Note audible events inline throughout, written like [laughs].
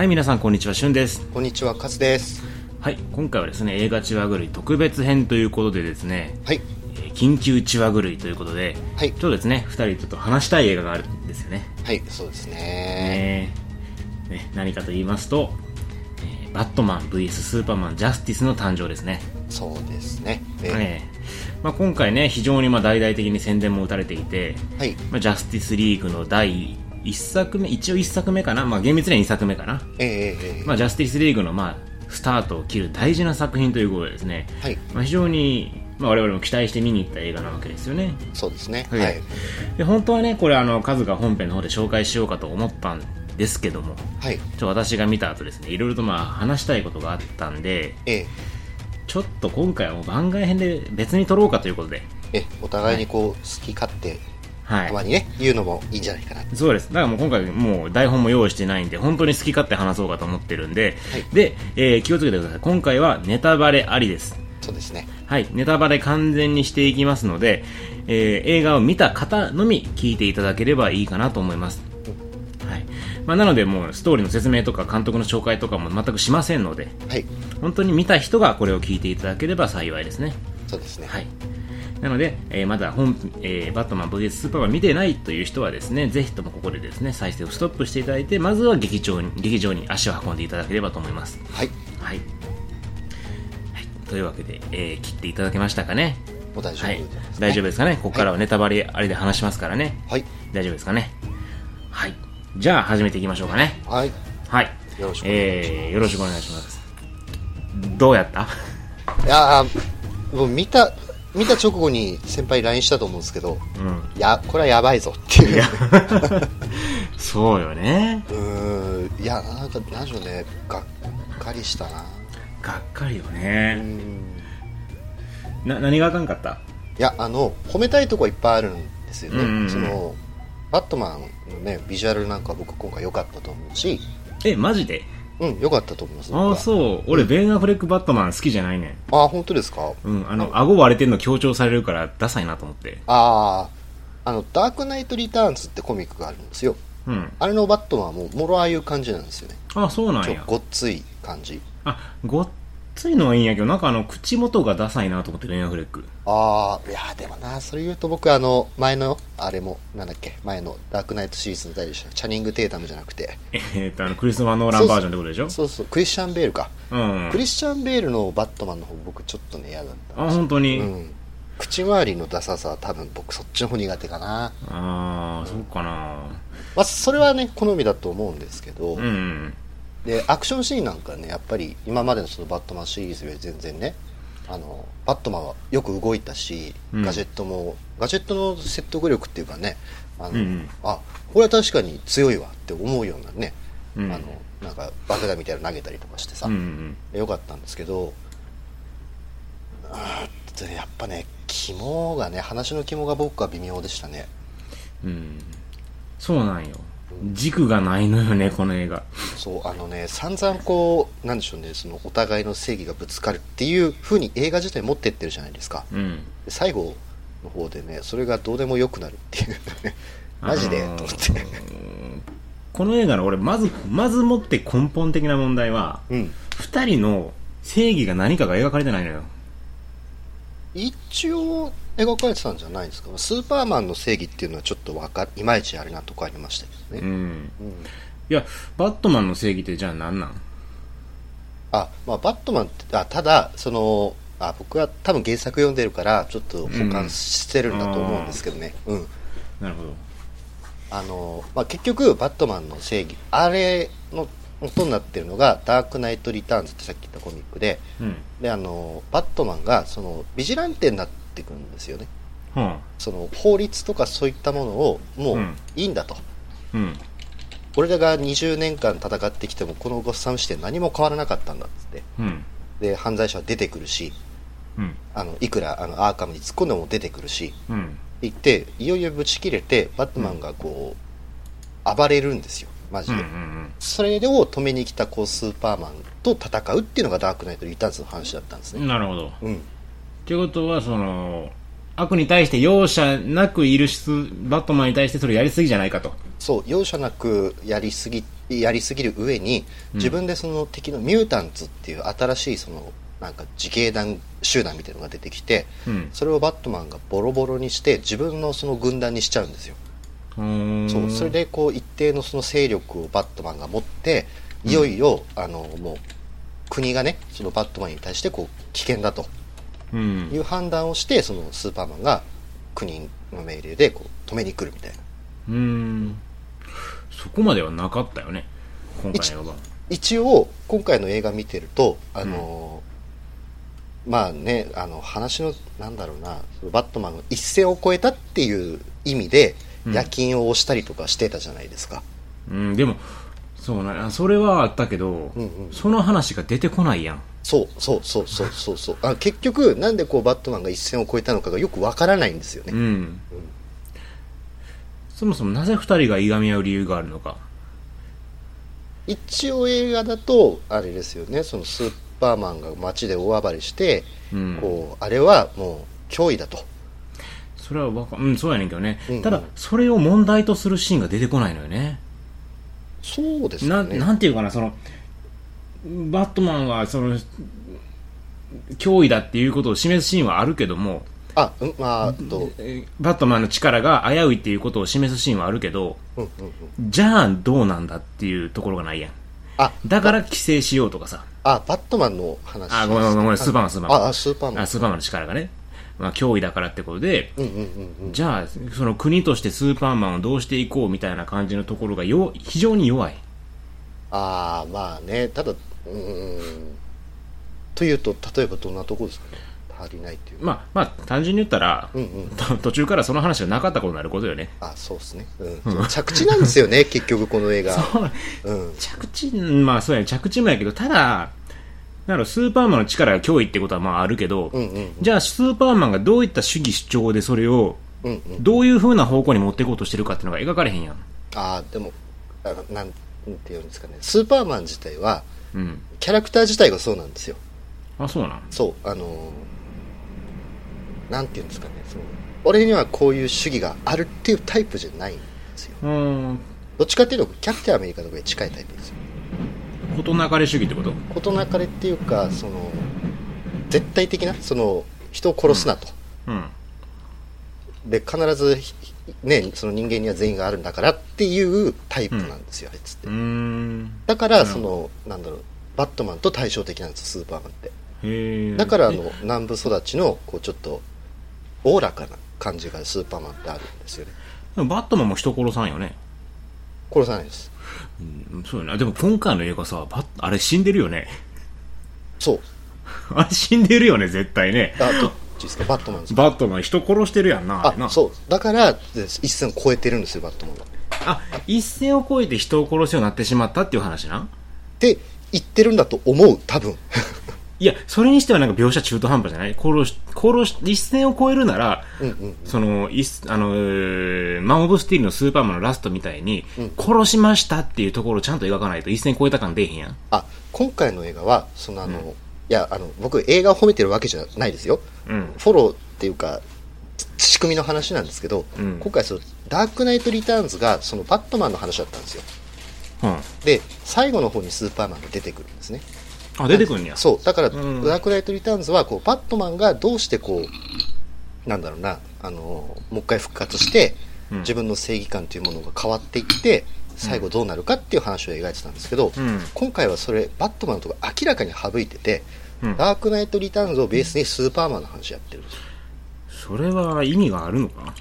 はい、皆さん、こんにちは、しゅんです。こんにちは、カズです。はい、今回はですね、映画チワ狂い特別編ということでですね、はい。えー緊急チワ狂いということで、はいちょっとですね、二人ちょっと話したい映画があるんですよね。はい、そうですね。ねね何かと言いますと、えーバットマン VS スーパーマンジャスティスの誕生ですね。そうですね。でえーまあ、今回ね、非常にまあ大々的に宣伝も打たれていて、はい。まあ、ジャスティスリーグの第1作目、一応1作目かな、まあ、厳密には2作目かな。えー、まあ、ジャスティスリーグの、まあ、スタートを切る大事な作品ということでですね、はい。まあ、非常に、まあ、我々も期待して見に行った映画なわけですよね。そうですね。ははいい。で本当はね、これあの、カズが本編の方で紹介しようかと思ったんですけども、はい。ちょ私が見た後ですね、いろいろとまあ話したいことがあったんで、えちょっと今回はもう番外編で別に撮ろうかということで、ー、え、お互いにこう、好き勝手、はい。たまにね、言うのもいいんじゃないかな。そうです。だからもう今回もう台本も用意してないんで、本当に好き勝手話そうかと思ってるんで、はいで、えー気をつけてください。今回はネタバレありです。そうですね。はい、ネタバレ完全にしていきますので、えー映画を見た方のみ聞いていただければいいかなと思います。はい。まあ、なのでもうストーリーの説明とか監督の紹介とかも全くしませんので、はい。本当に見た人がこれを聞いていただければ幸いですね。そうですね。はい。なので、えーまだ本、えーバットマン VS スーパーマン見てないという人はですね、ぜひともここでですね、再生をストップしていただいて、まずは劇場に、劇場に足を運んでいただければと思います。はい。はい。はい。というわけで、えー切っていただけましたかね。もう大丈夫はいですね。。大丈夫ですかね。ここからはネタバレあれで話しますからね。はい。大丈夫ですかね。はい。じゃあ始めていきましょうかね。はい。はい。よろしくお願いしますえー、よろしくお願いします。どうやった？[laughs] いやーもう見た、見た直後に先輩に LINE したと思うんですけど、うん。いや、これはやばいぞっていう。[laughs] そうよね。うーん。いや、なんか、なんでしょうね、がっかりしたな。がっかりようね。ん。な、何があかんかった？いや、あの、褒めたいとこいっぱいあるんですよね。うんうんうんその、バットマンのね、ビジュアルなんか僕今回良かったと思うし、え、マジで？うん、良かったと思います。ああ、う。そう。俺、ベン・アフレック・バットマン好きじゃないねん。あ、本当ですか？うん、あの、顎割れてんの強調されるから、ダサいなと思って。ああ、あの、ダークナイト・リターンズってコミックがあるんですよ。うん。あれのバットマンはもう、もろああいう感じなんですよね。あそうなんや。ちょごっつい感じ。あ、ごっついのはいいんやけど、なんかあの、口元がダサいなと思って、ベン・アフレック。ああ、いや、でもな、それ言うと僕あの、前の、あれも、なんだっけ、前のダークナイトシリーズの代でした。チャニング・テータムじゃなくて、えーっと、あの、クリスマー・ノーランバージョンってことでしょ？そうそう、クリスチャン・ベールか。うん。クリスチャン・ベールのバットマンの方僕ちょっとね嫌だったあ、本当に、うん口周りのダサさは多分僕そっちの方苦手かなああ、そうかな。まあそれはね好みだと思うんですけど、うん。でアクションシーンなんかねやっぱり今までのそのバットマンシリーズより全然ねあのバットマンはよく動いたしうんガジェットも、ガジェットの説得力っていうかねあの、うんうんあこれは確かに強いわって思うようなね、うんあのなんか爆弾みたいなの投げたりとかしてさ、うんうん。よかったんですけどあーでやっぱね肝がね話の肝が僕は微妙でしたねうん。そうなんよ。軸がないのよね、この映画。そうあのね散々こうなんでしょうねそのお互いの正義がぶつかるっていう風に映画自体持ってってるじゃないですかうん。で最後の方でねそれがどうでもよくなるっていうね [laughs] マジで、あのーと思ってこの映画の俺、まず、まずもって根本的な問題は、うん二人の正義が何かが描かれてないのよ。一応描かれてたんじゃないですか？スーパーマンの正義っていうのはちょっとわかいまいちあれなとこありましたけどね、うん。うんいや、バットマンの正義ってじゃあ何なん？あ、まあ、バットマンって、あ、ただ、その、あ、僕は多分原作読んでるから、ちょっと保管してるんだと思うんですけどね。うん。なるほど。あの、まあ、結局、バットマンの正義、あれの元になってるのが、ダークナイトリターンズってさっき言ったコミックで、うん。で、あの、バットマンが、その、ビジランテになってくるんですよね。はその、法律とかそういったものを、もううん、いいんだと。あ、うん。俺らが20年間戦ってきても、このゴッサム市で何も変わらなかったんだっつって。うん。で、犯罪者は出てくるし、うん。あのいくらあのアーカムに突っ込んでも出てくるしうん。言っていよいよぶち切れてバットマンがこう、暴れるんですよマジうん。うで、ん。それを止めに来たこうスーパーマンと戦うっていうのがダークナイト・リターンズの話だったんですねなるほど。うんってことは、その、悪に対して容赦なくいるスバットマンに対してそれやりすぎじゃないかと。そう容赦なくやりすぎやりすぎる上に自分でその敵のミュータンツっていう新しいそのなんか自警団集団みたいなのが出てきて、うん。それをバットマンがボロボロにして自分のその軍団にしちゃうんですよ。そうそれでこう一定のその勢力をバットマンが持っていよいよ、あのもう国がねそのバットマンに対してこう危険だと。うんい。う判断をしてそのスーパーマンが国の命令でこう止めに来るみたいなうーん。そこまではなかったよね。今回の。一応今回の映画見てるとあの、まあねあの話のなんだろうなバットマンが一線を越えたっていう意味でうん夜勤を押したりとかしてたじゃないですか、うん、でも、そうな、それはあったけど、うんうんその話が出てこないやん。そうそうそうそうそうそうあ結局なんでこうバットマンが一線を越えたのかがよくわからないんですよね、うん。そもそもなぜ二人がいがみ合う理由があるのか。一応映画だとあれですよねそのスーパーマンが街で大暴れして、うんこうあれはもう脅威だとそれはわか、うん、そうやねんけどね。うんうんただ、それを問題とするシーンが出てこないのよね。そうですねなんていうかな、その、バットマンが、その、脅威だっていうことを示すシーンはあるけども、あうんまああとえーバットマンの力が危ういっていうことを示すシーンはあるけど、うんうんうんじゃあどうなんだっていうところがないやん。あだから規制しようとかさ。あバットマンの話あ、ごめんごめんスーパーマン、スーパーマン。ああスーパーマンあスーパーマンの力がね。まあ、脅威だからってことで、じゃあ、その国としてスーパーマンをどうしていこうみたいな感じのところがよ非常に弱い。ああまあねただうーん。というと例えばどんなところですかね？足りないっていう。まあ、まあ、単純に言ったら、うんうん。と途中からその話がなかったことになることよね。あそうですね、うん、着地なんですよね結局この映画。[laughs] うん。着地、まあそうやね、着地もやけど、ただ、なるスーパーマンの力が脅威ってことはまああるけど、うんうんじゃあスーパーマンがどういった主義主張でそれを、うんうん。どういう風な方向に持っていこうとしてるかっていうのが描かれへんやん。ああでもあのなんていうんですかね。スーパーマン自体はうん。キャラクター自体がそうなんですよ。あ、そうなん？そう。あのーなんていうんですかね。その俺にはこういう主義があるっていうタイプじゃないんですよ。うーん。どっちかっていうとキャプテンアメリカの方が近いタイプですよ事なかれ主義ってこと？事なかれっていうかその絶対的なその人を殺すなと、うん。で必ずひねその人間には善意があるんだからっていうタイプなんですよ、あいつって。だからそのなんだろうバットマンと対照的なんですスーパーマンって。だからあの南部育ちのこうちょっとおおらかな感じがスーパーマンってあるんですよね。でもバットマンも人殺さんよね。殺さないですうん、そうよね。でも今回の映画さ、あれ死んでるよね。そうあれ死んでるよね、絶対ね。あどっちですか？バットマンですか？バットマン人殺してるやんな、あれな。あそうだからで一線を超えてるんですよバットマンはあ、一線を越えて人を殺すようになってしまったっていう話な。って言ってるんだと思う多分いや、それにしてはなんか描写中途半端じゃない？殺し、殺し、一線を越えるなら、うんうんその、いっあの、えーマン・オブ・スティールのスーパーマンのラストみたいに、殺しましたっていうところをちゃんと描かないと一線越えた感出えへんや。ん。あ今回の映画はそのあの、いやあの僕映画を褒めてるわけじゃないですよ。うん。フォローっていうか仕組みの話なんですけど、うん。今回そのダークナイト・リターンズがそのバットマンの話だったんですよ。うん。で最後の方にスーパーマンが出てくるんですねあ、出てくんねや。そう。だから、ん。ダークナイト・リターンズはこうバットマンがどうしてこうなんだろうなあのもう一回復活して、うん。自分の正義感というものが変わっていって最後どうなるかっていう話を描いてたんですけど、うん。今回はそれバットマンのとこ明らかに省いてて、うん。ダークナイト・リターンズをベースにスーパーマンの話やってるんですよ。それは意味があるのかな？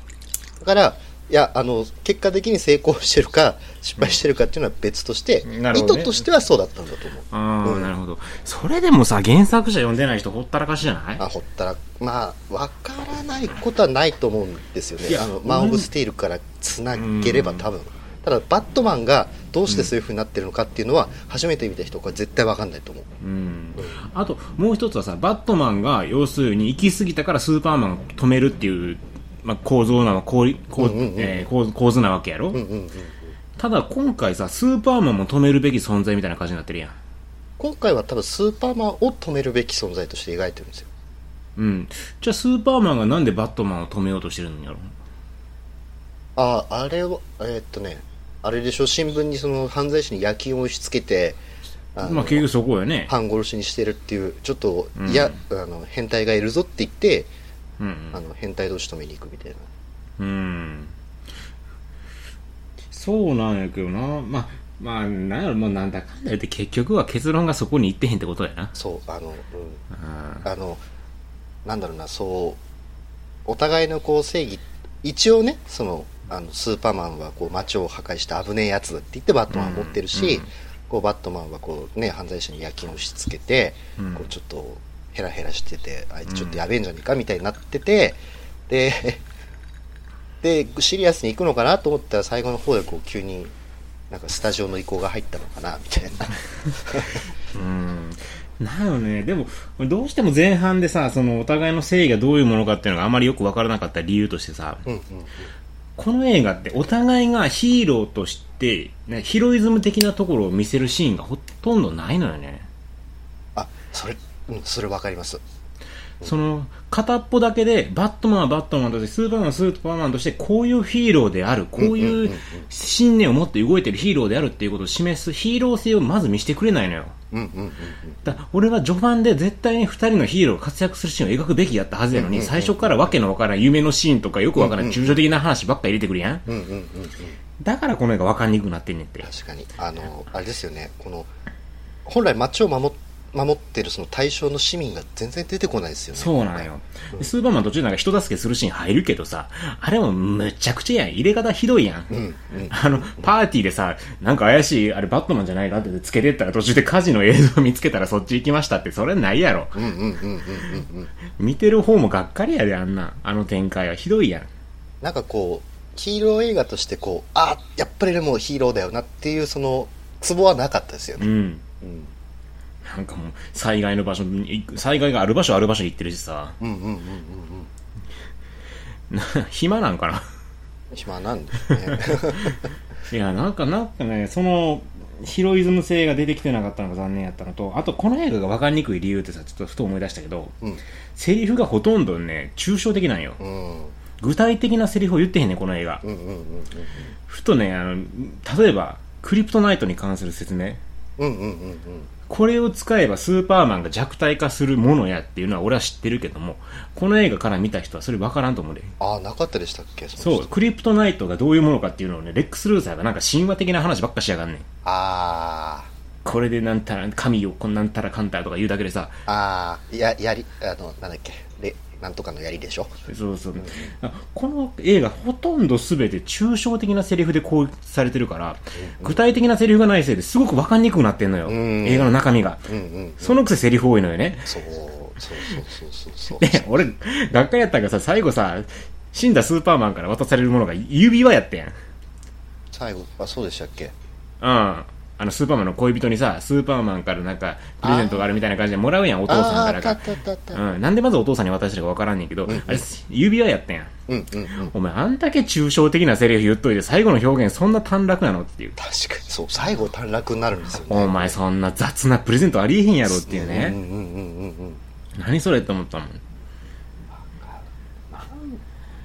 だからいやあの結果的に成功してるか失敗してるかっていうのは別として、なるほどね。意図としてはそうだったんだと思う。ああ、うん。なるほど。それでもさ、原作者読んでない人ほったらかしじゃない？あほったらまあ分からないことはないと思うんですよね。あのマン・オブ・スティールからつなげれば多分。ただバットマンがどうしてそういう風になってるのかっていうのは初めて見た人は絶対分かんないと思う。うん。あと、もう一つはさ、バットマンが、要するに行き過ぎたからスーパーマンを止めるっていう、まあ、構造なの、構構うんうんうん。えー構構図なわけやろ、うんうんうんただ今回さ、スーパーマンも止めるべき存在みたいな感じになってるやん。今回は多分スーパーマンを止めるべき存在として描いてるんですよううん。じゃあスーパーマンがなんでバットマンを止めようとしてるんやろ？あああれはえーっとねあれでしょ？新聞にその犯罪者に夜勤を押し付けてあのまあ結局そこよね。半殺しにしてるっていうちょっとうんいや、あの変態がいるぞって言って、うんあの変態同士止めに行くみたいなうん。そうなんやけどな。まあ、まあ、なんやろ、まあなんだかんだ言って結局は結論がそこに行ってへんってことやな。そうあの、うん、うんあのなんだろうなそうお互いのこう正義一応ねそのあのスーパーマンはこう街を破壊した危ねえやつだって言ってバットマンは持ってるし、うんうん。こうバットマンはこう、ね、犯罪者に夜勤を押し付けて、うん。こうちょっとヘラヘラしててあいつちょっとやべえんじゃねえかみたいになってて、ででシリアスに行くのかなと思ったら最後の方でこう急になんかスタジオの移行が入ったのかなみたいなうん。なよね。でも、どうしても前半でさ、そのお互いの正義がどういうものかっていうのがあまりよくわからなかった理由としてさ、うんうんこの映画ってお互いがヒーローとして、ね、ヒロイズム的なところを見せるシーンがほとんどないのよね。あそれうんそれわかりますその、片っぽだけで、バットマンはバットマンとして、スーパーマンはスーパーマンとして、こういうヒーローである、こういううん信念を持って動いてるヒーローであるっていうことを示すヒーロー性をまず見せてくれないのよ。うんうんうんうん。だ俺は序盤で絶対に二人のヒーローが活躍するシーンを描くべきやったはずやのに、うんうんうん最初からわけのわからん夢のシーンとかよくわからうんんうん。抽象的な話ばっか入れてくるやん。うんうんうんうんだからこの映画わかんにくくなってんねんって。確かに。あのあれですよね。この本来街を守っ守ってるその対象の市民が全然出てこないですよねそうなんよ。でスーパーマン途中なんか人助けするシーン入るけどさ、あれもむちゃくちゃやん。入れ方ひどいやん。うんうんあの、パーティーでさ、なんか怪しい、あれバットマンじゃないかってつけてったら途中で火事の映像見つけたらそっち行きましたって、それないやろ。うんうんうんうんうんうん見てる方もがっかりやで、あんな。あの展開はひどいやん。なんかこうヒーロー映画としてこうあやっぱりでもヒーローだよなっていうそのツボはなかったですよね、うん。うんなんかもう、災害の場所に、災害がある場所ある場所に行ってるしさ、うんうんうんうんうんな暇なんかな？暇なんですねいや、なんか、なんかね、その、ヒロイズム性が出てきてなかったのが残念やったのと、あとこの映画が分かりにくい理由ってさ、ちょっとふと思い出したけど、うんセリフがほとんどね、抽象的なんよ。うん具体的なセリフを言ってへんねん、この映画。うんうんうんうんふとね、あの、例えば、クリプトナイトに関する説明。うんうんうんうんこれを使えばスーパーマンが弱体化するものやっていうのは俺は知ってるけども、この映画から見た人はそれ分からんと思うで。ああなかったでしたっけ？のそう、クリプトナイトがどういうものかっていうのをね、レックス・ルーサーがなんか神話的な話ばっかしやがんねん。あこれでなんたら、神をこんなんたらかんたらとか言うだけでさ、あああややりあのなんだっけ？でなんとかのやりでしょ？そうそう。あこの映画ほとんど全て抽象的なセリフで構成されてるから、具体的なセリフがないせいですごく分かんにくくなってんのよ。ん映画の中身が。うんうんそのくせセリフ多いのよね。そうそうそうそうそうで、俺、がっかりやったからさ、最後さ、死んだスーパーマンから渡されるものが指輪やってん。うん。最後あそうでしたっけ？あの、スーパーマンの恋人にさ、スーパーマンからなんか、プレゼントがあるみたいな感じでもらうやん、お父さんからがうん。なんでまずお父さんに渡したかわからんねんけど、あれ、指輪やったんやん。うんうんうんお前、あんだけ抽象的なセリフ言っといて、最後の表現そんな短絡なのっていう。確かにそう最後短絡になるんですよねお前、そんな雑なプレゼントありえへんやろっていうね。うんうんうん何それって思ったもん。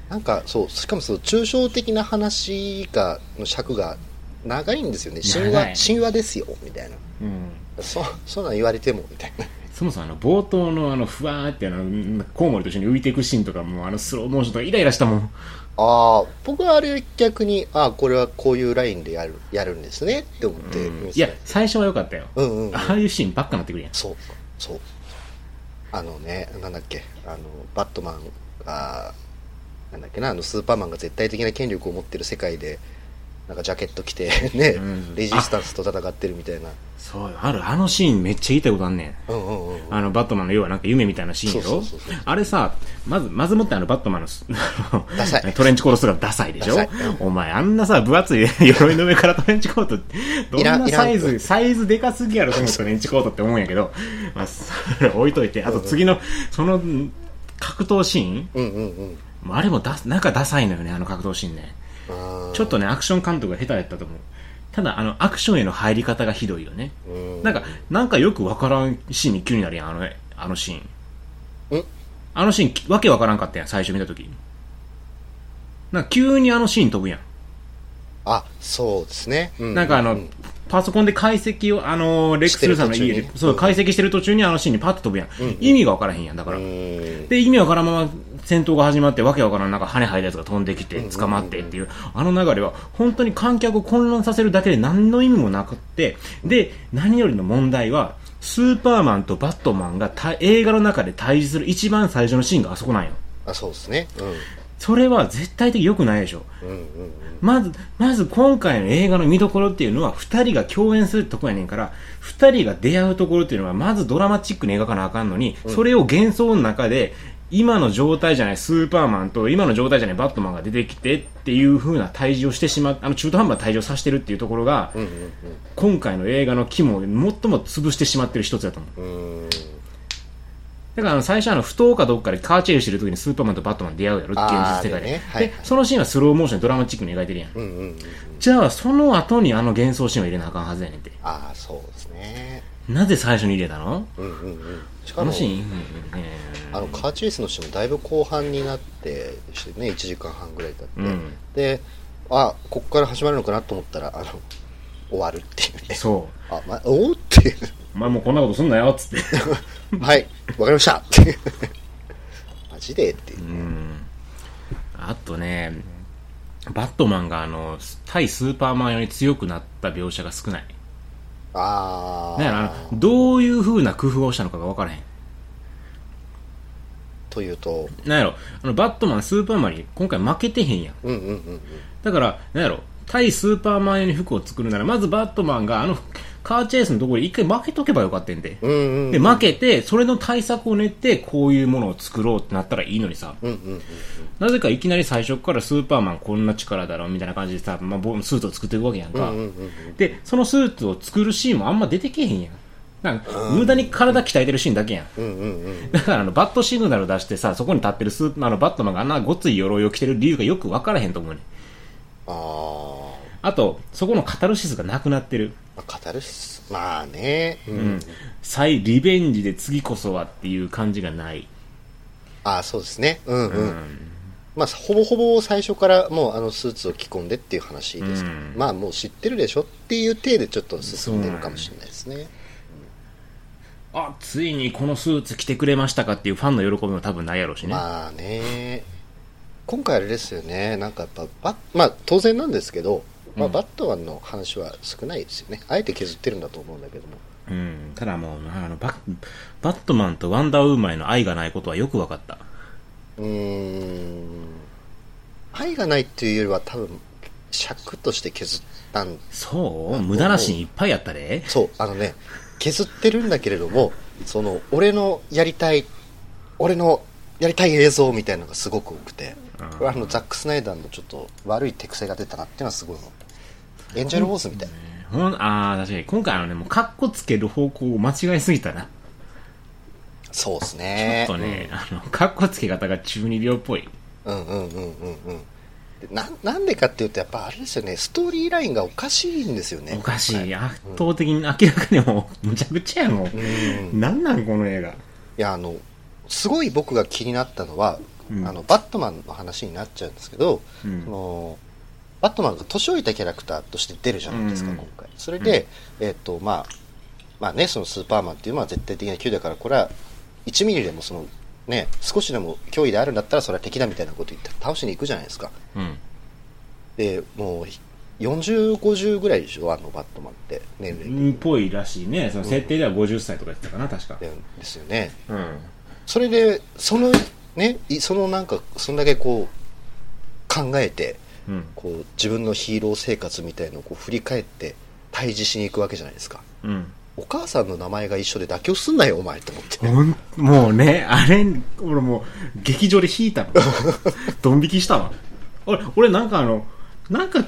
なんかそうしかもその抽象的な話がの尺が長いんですよね。神話神話ですよ。みたいな。うん。そそんなん言われてもみたいな。そもそもあの、冒頭のあの、ふわーってあの、コウモリと一緒に浮いていくシーンとかも、あの、スローモーションとかイライラしたもん。ああ僕はあれ逆にああこれはこういうラインでやるやるんですね。って思って見てた。いや、最初は良かったよ。うんうんうん。ああいうシーンばっかなってくるやん。そう。そう。あのねなんだっけ。あのバットマンがなんだっけな。あのスーパーマンが絶対的な権力を持ってる世界でなんかジャケット着て [laughs] ね、うん。レジスタンスと戦ってるみたいな。そうよ。ある、あのシーンめっちゃ言いたいことあんね。ん。うんうんうん。あの、バットマンの要はなんか夢みたいなシーンやろ？あれさ、まず、まずもってあの、バットマンのトレンチコート姿ダサいでしょ？ダサい。お前、あんなさ、分厚い [laughs] 鎧の上からトレンチコート、どんないサイズ、サイズでかすぎやろ、その [laughs] トレンチコートって思うんやけど、まあ、それ置いといて、あと次の、その、格闘シーン？うんうんうん。あれもだ、なんかダサいのよね、あの格闘シーンね。ちょっとね、アクション監督が下手やったと思う。ただ、あの、アクションへの入り方がひどいよね。うんなんか、なんかよくわからんシーンに急になるやん、あの、あのシーン。うんあのシーン、わけわからんかったやん、最初見たとき。なんか急にあのシーン飛ぶやん。あ、そうですね。うなんかあの、うんパソコンで解析を、あのーレックスルーさんの家でそう、解析してる途中にあのシーンにパッと飛ぶやん。うん意味がわからへんやん、だから。うんで、意味わからんまま戦闘が始まって、わけわからん、なんか羽生えたやつが飛んできて、捕まってっていう、あの流れは、本当に観客を混乱させるだけで何の意味もなくって、で、何よりの問題は、スーパーマンとバットマンがた映画の中で対峙する一番最初のシーンがあそこなんよ。あ、そうですね。うん。それは絶対的に良くないでしょ。うんうんうん。まず、まず今回の映画の見どころっていうのは、二人が共演するとこやねんから、二人が出会うところっていうのは、まずドラマチックに描かなあかんのに、それを幻想の中で、今の状態じゃないスーパーマンと今の状態じゃないバットマンが出てきてっていう風な対峙をしてしまう、あの中途半端な対峙をさせてるっていうところが、今回の映画の肝を最も潰してしまってる一つだと思う。うん。だから最初あの、不当かどっかでカーチェイスしてる時にスーパーマンとバットマン出会うやろ、現実世界で。ねはいで、そのシーンはスローモーションでドラマチックに描いてるやん。うんうんうん。じゃあ、その後にあの幻想シーンを入れなあかんはずやねんて。ああ、そうですね。なぜ最初に入れたの？うんうんうん。しかもあの、シーン、あのカーチェイスのシーンもだいぶ後半になってしてね1時間半ぐらい経って、うんであここから始まるのかなと思ったらあの終わるっていうねそう。あ、ま、おおっていうお前もうこんなことすんなよ、つって。[laughs] はいわかりましたっていう [laughs] マジでっていうう、ん。あとね、バットマンがあの、対スーパーマンより強くなった描写が少ない。ああだからあの、どういう風な工夫をしたのかが分からへん。というとなんやろ、あの、バットマン、スーパーマンに今回負けてへんやん。うんうんうんうんだから、なんやろ、対スーパーマン用に服を作るなら、まずバットマンがあの、カーチェイスのところで一回負けとけばよかったんで。うんうんで、負けて、それの対策を練って、こういうものを作ろうってなったらいいのにさ。うんうんうんなぜかいきなり最初からスーパーマンこんな力だろ、みたいな感じでさ、まあ、ボスーツを作っていくわけやんか。うんうんうんで、そのスーツを作るシーンもあんま出てけへんやん。なんか、無駄に体鍛えてるシーンだけやん。うんうんうんだからあの、バットシグナル出してさ、そこに立ってるスーあの、バットマンがあんなごつい鎧を着てる理由がよく分からへんと思うね。ああと、そこのカタルシスがなくなってる。あ語るしまあねうん、うん。再リベンジで次こそはっていう感じがない。ああそうですねうんうん、うん。まあ、ほぼほぼ最初からもうあのスーツを着込んでっていう話ですうんまあもう知ってるでしょっていう体でちょっと進んでるかもしれないですね。あ、ついにこのスーツ着てくれましたかっていうファンの喜びも多分ないやろうしね。まあね、今回あれですよね、なんかやっぱまあ当然なんですけど、まあ、うんバットマンの話は少ないですよね。あえて削ってるんだと思うんだけども。うん。ただもう、あの、ババットマンとワンダーウーマンへの愛がないことはよく分かった。うーん、愛がないっていうよりは多分、尺として削ったんそう？無駄なシーンいっぱいやったで。そう、あのね、削ってるんだけれども、その、俺のやりたい、俺のやりたい映像みたいなのがすごく多くて、あの、ザック・スナイダーのちょっと悪い手癖が出たなっていうのはすごい思った。エンジェル・ウォーズみたいな。ほん、ああ、確かに。今回あのね、もう、カッコつける方向を間違いすぎたな。そうですちょね。っとね、あの、カッコつけ方が中二病っぽい。うんうんうんうんうんななんでかっていうと、やっぱあれですよね、ストーリーラインがおかしいんですよね。おかしい。い。圧倒的に、明らかにもう、むちゃくちゃやもん。うん。なんなんこの映画。いや、あの、すごい僕が気になったのは、うんあの、バットマンの話になっちゃうんですけど、うんそのバットマンが年老いたキャラクターとして出るじゃないですか、うん今回。それで、えっ、と、まあ、まあね、そのスーパーマンっていうのは絶対的な級だから、これは1ミリでもその、ね、少しでも脅威であるんだったら、それは敵だみたいなこと言って倒しに行くじゃないですか。うん。で、もう、40、50ぐらいでしょ、あのバットマンって、年齢うんぽいらしいね。その設定では50歳とか言ってたかな、確か。でですよね。うん。それで、その、ね、いそのなんか、そんだけこう、考えて、うん。こう、自分のヒーロー生活みたいのをこう振り返って、対峙しに行くわけじゃないですか。うん。お母さんの名前が一緒で妥協すんなよ、お前って思って。もうね、あれ、俺もう、劇場で引いたもん。[laughs] ドン引きしたわ。俺、俺なんかあの、なんか、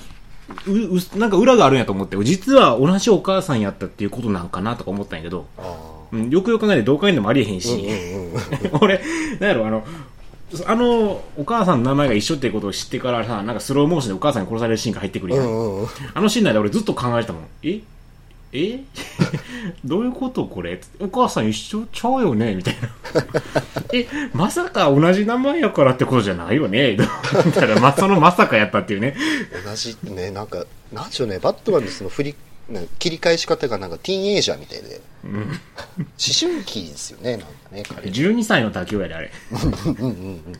う、う、なんか裏があるんやと思って、実は同じお母さんやったっていうことなんかなとか思ったんやけど、あうん、よくよく考えて同感でもありえへんあ。し、うんうんうん。[laughs] 俺、なんやろ、あの、あの、お母さんの名前が一緒っていうことを知ってからさ、なんかスローモーションでお母さんに殺されるシーンが入ってくるやん。うんうんうん。あのシーン内で俺ずっと考えてたもん。え？え？[laughs] どういうことこれ？お母さん一緒ちゃうよね？みたいな。え、まさか同じ名前やからってことじゃないよね？[laughs] みたいな、ま、そのまさかやったっていうね。同じねなんかなんでしょうねバットマンのその振り切り返し方がなんかティーンエイジャーみたいでうん。思春期ですよねなんかね彼12歳の妥協やで、あれ。うんうんうん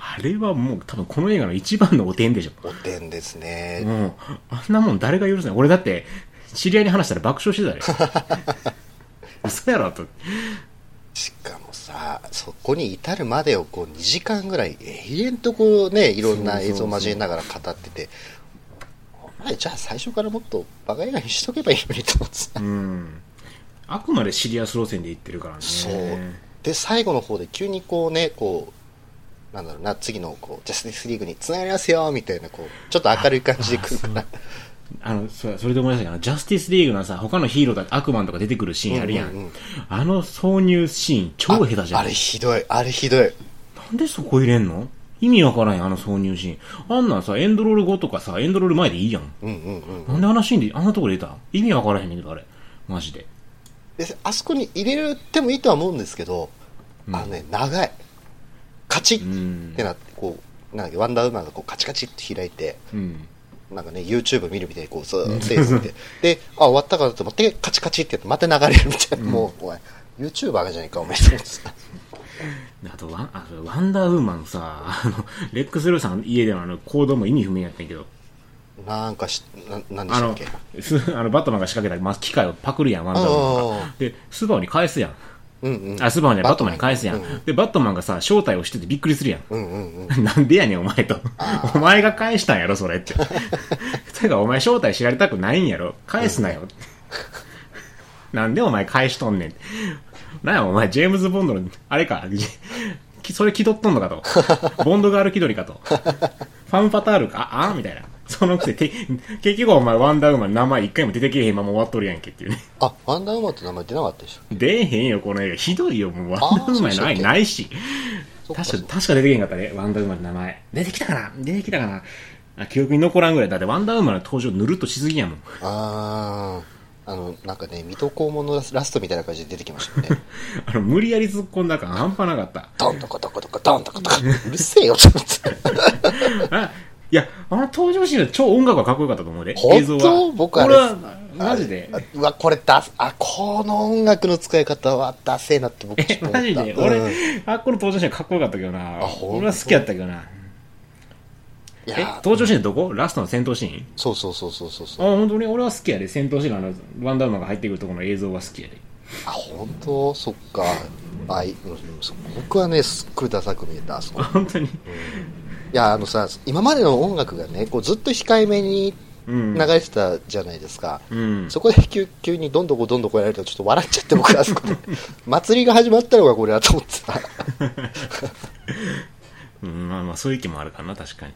あれはもう多分この映画の一番のお点でしょ。おてんですね、もう、あんなもん誰が許すない俺だって、知り合いに話したら爆笑してたで。嘘やろと。しかもさそこに至るまでをこう2時間ぐらい永遠とこうねいろんな映像を交えながら語っててお前じゃあ最初からもっとバカ映画にしとけばいいのにと思ってさうん。あくまでシリアス路線で言ってるからね。そうで最後の方で急にこうねこうなんだろうな次のこうジャスティスリーグにつながりますよみたいなこうちょっと明るい感じで来るからあの、そそれで思い出したけど、ジャスティスリーグのさ、他のヒーローだ悪魔とか出てくるシーンあるやん。うんうんうんあの挿入シーン超下手じゃん。ああれひどいあれひどいなんでそこ入れんの？意味わからんやん、あの挿入シーン。あんなんさ、エンドロール後とかさ、エンドロール前でいいやん。うんうんうんなんであのシーンであんなとこ入れた意味わからへんねんけど、あれ。マジで。であそこに入れてもいいとは思うんですけど、あのね長いカチうッんって。なってこうなんだっけワンダーウーマンがこうカチカチって開いてうん。なんかね YouTube 見るみたいにこうずーっとて [laughs] であ終わったかなと思ってカチカチってやってまた流れるみたいな、もうおい YouTuber じゃないかお前と思ってさあとワン、あ、ワンダーウーマンさ、あの、レックス・ルーさんの家でのあの行動も意味不明やったんやけど、なんかしななんであのしたっけ、すあの [laughs] バットマンが仕掛けた、まあ、機械をパクるやん、ワンダーウーマンが。で、スーパーに返すやん。うんうんあ、スーパーにバットマンに返すやん。うんで、バットマンがさ、正体を知っててびっくりするやん。うんうんうんなんでやねん、お前と。[laughs] お前が返したんやろ、それって。[laughs] てか、お前正体知られたくないんやろ。返すなよ。なんでお前返しとんねん。なんや、お前、ジェームズ・ボンドの、あれか、じそれ気取っとんのかと。[laughs] ボンドガール気取りかと。ファンファタールか、あ、あみたいな。そのくせ、て結局お前、ワンダーウーマン名前一回も出てけえへんまま終わっとるやんけっていうね。あワンダーウーマンって名前出なかったでしょ？出えへんよ、この映画。ひどいよ、もう。ワンダーウーマンない、ないし。確か、確か出てけへんかったね。ワンダーウーマンの名前。出てきたかな？出てきたかな？あ記憶に残らんぐらい。だってワンダーウーマンの登場ぬるっとしすぎやもん。あああのなんかね水戸黄門のラストみたいな感じで出てきましたよね [laughs] あの、無理やり突っ込んだ感半端なかった。ドンとコトコトコドンとコトコトうるせえよと思ってあ、いや、あの登場シーンは超音楽がかっこよかったと思うで。映像は。僕は、マジであ。うわこれだあこの音楽の使い方はダセえなって僕ちょっと思ったマジで？うん俺、あ、この登場シーンかっこよかったけどな。俺は好きやったけどな。え、登場シーンどこ？ラストの戦闘シーン？そうそうそうそうそうあ、そう本当に？俺は好きやで。戦闘シーンのあの、ワンダーマンが入ってくるところの映像が好きやで。あ本当？そっかあい僕はねすっごいダサく見えたあそこあ、[laughs] 本当に。いやあのさ今までの音楽がねこうずっと控えめにうん。流れてたじゃないですか、うん。そこで [laughs] 急急にどんどこどんどこやられるとちょっと笑っちゃって僕あそこで [laughs] 祭りが始まったのがこれだと思ってさ、うん、まあまあ、そういう意見もあるかな、確かに。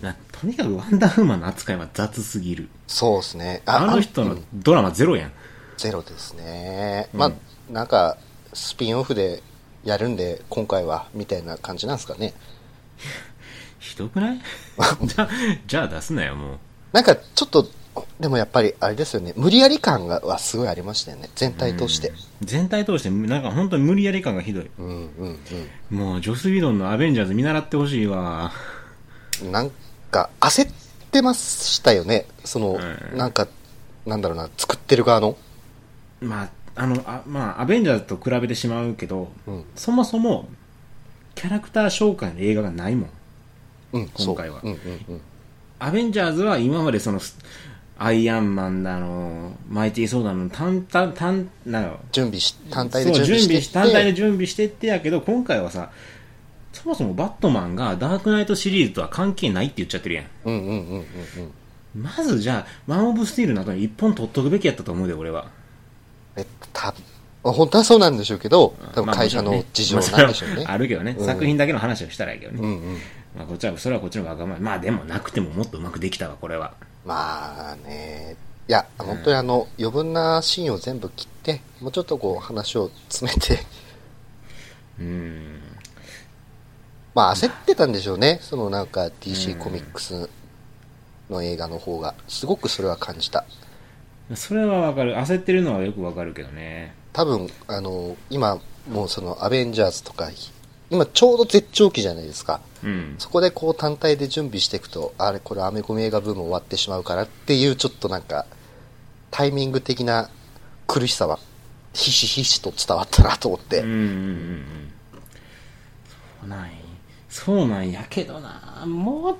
なとにかくワンダーウーマンの扱いは雑すぎる。そうですねあの人のドラマゼロやん。ゼロですね、うんまあなんかスピンオフでやるんで今回はみたいな感じなんですかね [laughs] ひどくない？[laughs] じゃあ、じゃあ出すなよ、もう。なんかちょっとでもやっぱりあれですよね。無理やり感がはすごいありましたよね。全体として。全体通して、なんか本当に無理やり感がひどい。うんうんもう、ジョス・ウィドンのアベンジャーズ見習ってほしいわ。うんなんか焦ってましたよね。その、うんなんかなんだろうな作ってる側の。まあ、あの、あまあ、アベンジャーズと比べてしまうけど、うん。そもそも、キャラクター紹介の映画がないもん。うん今回は。そううんうんうん。アベンジャーズは今までその、アイアンマンだの、マイティーソーダの単単単なの準備し単体で準備して。って単体で準備してってやけど今回はさそもそもバットマンがダークナイトシリーズとは関係ないって言っちゃってるやん。うんうんうんうんうんまずじゃあマン・オブ・スティールの後に一本取っとくべきやったと思うで俺は。えた本当はそうなんでしょうけど多分まあ会社の事情まあなんでしょうね。それはあるけどね、うん。作品だけの話をしたらやけどね、うんうん。まあ、こっちはそれはこっちのわがまま。まあでもなくてももっとうまくできたわこれはまあね。いや本当にあの余分なシーンを全部切ってもうちょっとこう話を詰めて。うん。まあ焦ってたんでしょうね。そのなんか DC コミックスの映画の方が。すごくそれは感じた。それはわかる。焦ってるのはよくわかるけどね。多分、あの、今、もうそのアベンジャーズとか、今ちょうど絶頂期じゃないですか。うんそこでこう単体で準備していくと、あれこれアメコミ映画ブーム終わってしまうからっていうちょっとなんか、タイミング的な苦しさは、ひしひしと伝わったなと思って。うんうんうんうんそうなんやそうなんやけどなもう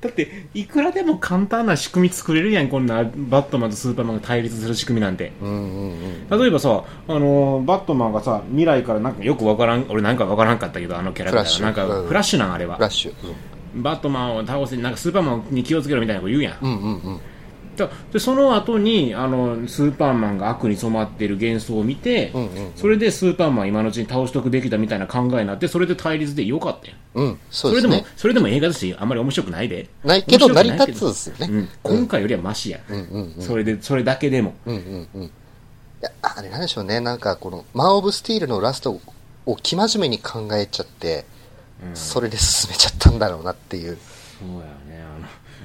だっていくらでも簡単な仕組み作れるやんこんなバットマンとスーパーマンが対立する仕組みなんて。うんうんうん。例えばさ、あのーバットマンがさ未来からなんかよくわからん俺なんかわからんかったけどあのキャラクターが。なんかフラッシュなんあれは。フラッシュ。バットマンを倒せなんかスーパーマンに気をつけろみたいなこと言うやん。うんうんうんうん。だでその後にあのスーパーマンが悪に染まっている幻想を見て、うんうんうんそれでスーパーマン今のうちに倒しとくべきだみたいな考えになってそれで対立でよかったようん、そそうれでもですね。それでも映画としてあんまり面白くないでないけど成り立つですよねうん、今回よりはマシや、うんうんうん。それでそれだけでもうんうんうん。いや、あれなんでしょうね。なんかこの、マン・オブ・スティールのラストを生真面目に考えちゃって、それで進めちゃったんだろうなっていう。そうや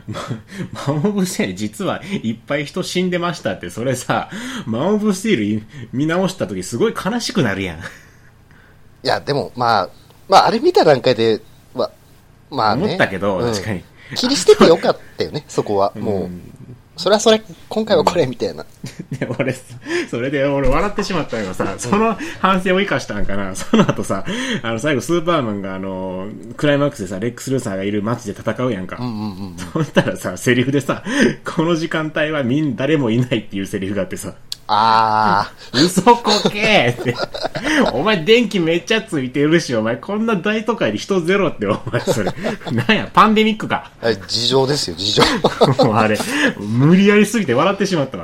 マ [laughs] マン・オブ・スティール実はいっぱい人死んでましたってそれさマン・オブ・スティール見直した時すごい悲しくなるやん。いや、でも、まあ、まあ、あれ見た段階では、まあね。思ったけどうん確かに。切り捨ててよかったよね、そこは。もう、うんそれはそれ、今回はこれ、みたいな。で俺、それで俺笑ってしまったのがさ、その反省を生かしたんかな。その後さ、あの最後スーパーマンがあの、クライマックスでさ、レックス・ルーサーがいる街で戦うやんか。うんうんうん。そしたらさ、セリフでさ、この時間帯はみん、誰もいないっていうセリフがあってさ、あ嘘こけーって。お前電気めっちゃついてるし、お前こんな大都会で人ゼロって、お前それ。なんや、パンデミックか。事情ですよ、事情。[laughs] もうあれ、無理やりすぎて笑ってしまった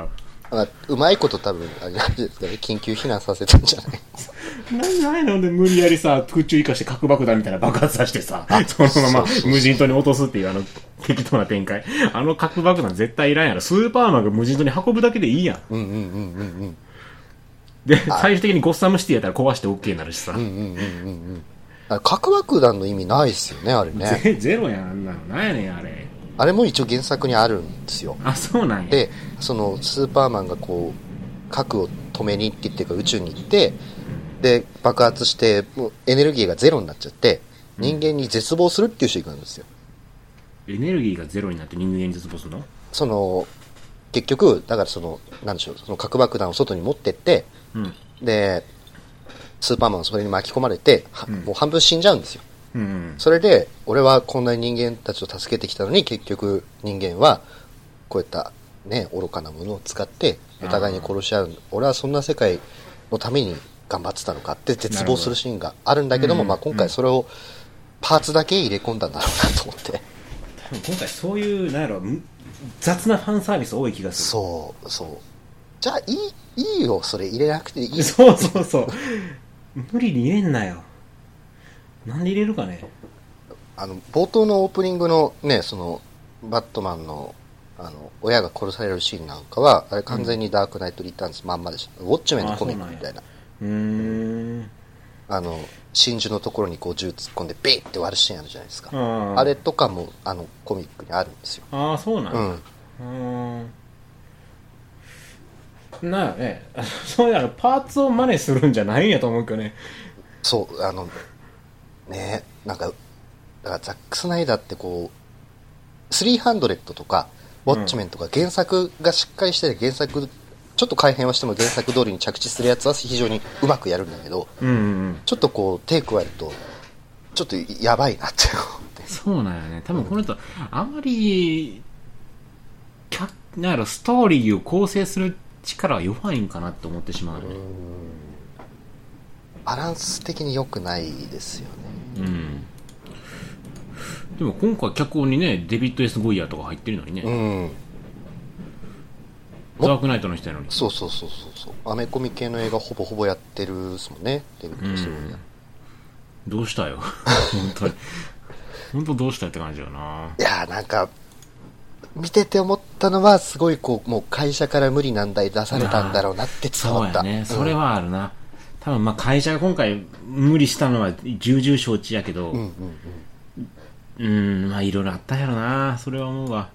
わ。まあうまいこと多分、あれなんですかね、緊急避難させたんじゃないなんないので無理やりさ、空中生かして核爆弾みたいな爆発させてさ、そのまま無人島に落とすっていうあの適当な展開。あの核爆弾絶対いらんやろ。スーパーマンが無人島に運ぶだけでいいやん。うんうんうんうんうん。で、最終的にゴッサムシティやったら壊して OK になるしさ。うんうんうんうんうん。核爆弾の意味ないっすよね、あれね。[laughs] ゼゼロやん、あんなの。なんやねん、あれ。あれも一応原作にあるんですよ。あ、そうなんや。で、そのスーパーマンがこう、核を止めに行ってっていうか宇宙に行って、で、爆発して、もうエネルギーがゼロになっちゃって、人間に絶望するっていうシーンがあるんですよ。エネルギーがゼロになって人間に絶望するの？その、結局、だからその、なんでしょう、その核爆弾を外に持ってって、うん。で、スーパーマンはそれに巻き込まれて、はもう半分死んじゃうんですよ。うん。それで、俺はこんなに人間たちを助けてきたのに、結局人間は、こういったね、愚かなものを使って、お互いに殺し合う。俺はそんな世界のために頑張ってたのかって絶望するシーンがあるんだけども、うんまあ今回それをパーツだけ入れ込んだんだろうなと思って。多分今回そういう、なんやろ、む雑なファンサービス多い気がする。そう、そう。じゃあ、いい、いいよ、それ入れなくていい。そうそうそう。無理に入れんなよ。なんで入れるかね。あの、冒頭のオープニングのね、その、バットマンの、あの、親が殺されるシーンなんかは、あれ完全にダークナイトリターンズまんまでした。ウォッチメンのコミックみたいな。ん。あの、真珠のところにこう銃突っ込んで、ビーって割るシーンあるじゃないですか。ああれとかも、あの、コミックにあるんですよ。ああ、そうなんだ。うん。なあね、[laughs] そうやらパーツを真似するんじゃないんやと思うけどね。そう、あの、ねなんか、だからザック・スナイダーってこう、300とか、ウォッチメンとか原作がしっかりしてて原作、ちょっと改変はしても原作通りに着地するやつは非常にうまくやるんだけど、うんうんうん。ちょっとこう手加えると、ちょっとやばいなって思って。そうなんやね。多分この人、あんまり、キャなんやろ、ストーリーを構成する力は弱いんかなって思ってしまうね。バランス的に良くないですよね。うん。でも今回脚本にね、デビッド・エス・ゴイヤーとか入ってるのにね。うん。ダークナイトの人やのに。そうそうそうそうそう。アメコミ系の映画ほぼほぼやってるっすもんね。デビッドスローニアどうしたよ。[laughs] 本当に。本当どうしたって感じよな。いやーなんか、見てて思ったのは、すごいこう、もう会社から無理難題出されたんだろうなって伝わった。そうやね。それは。はあるな。多分まあ会社が今回無理したのは重々承知やけど、うんうんうん。うん、まあいろいろあったやろな。それは思うわ。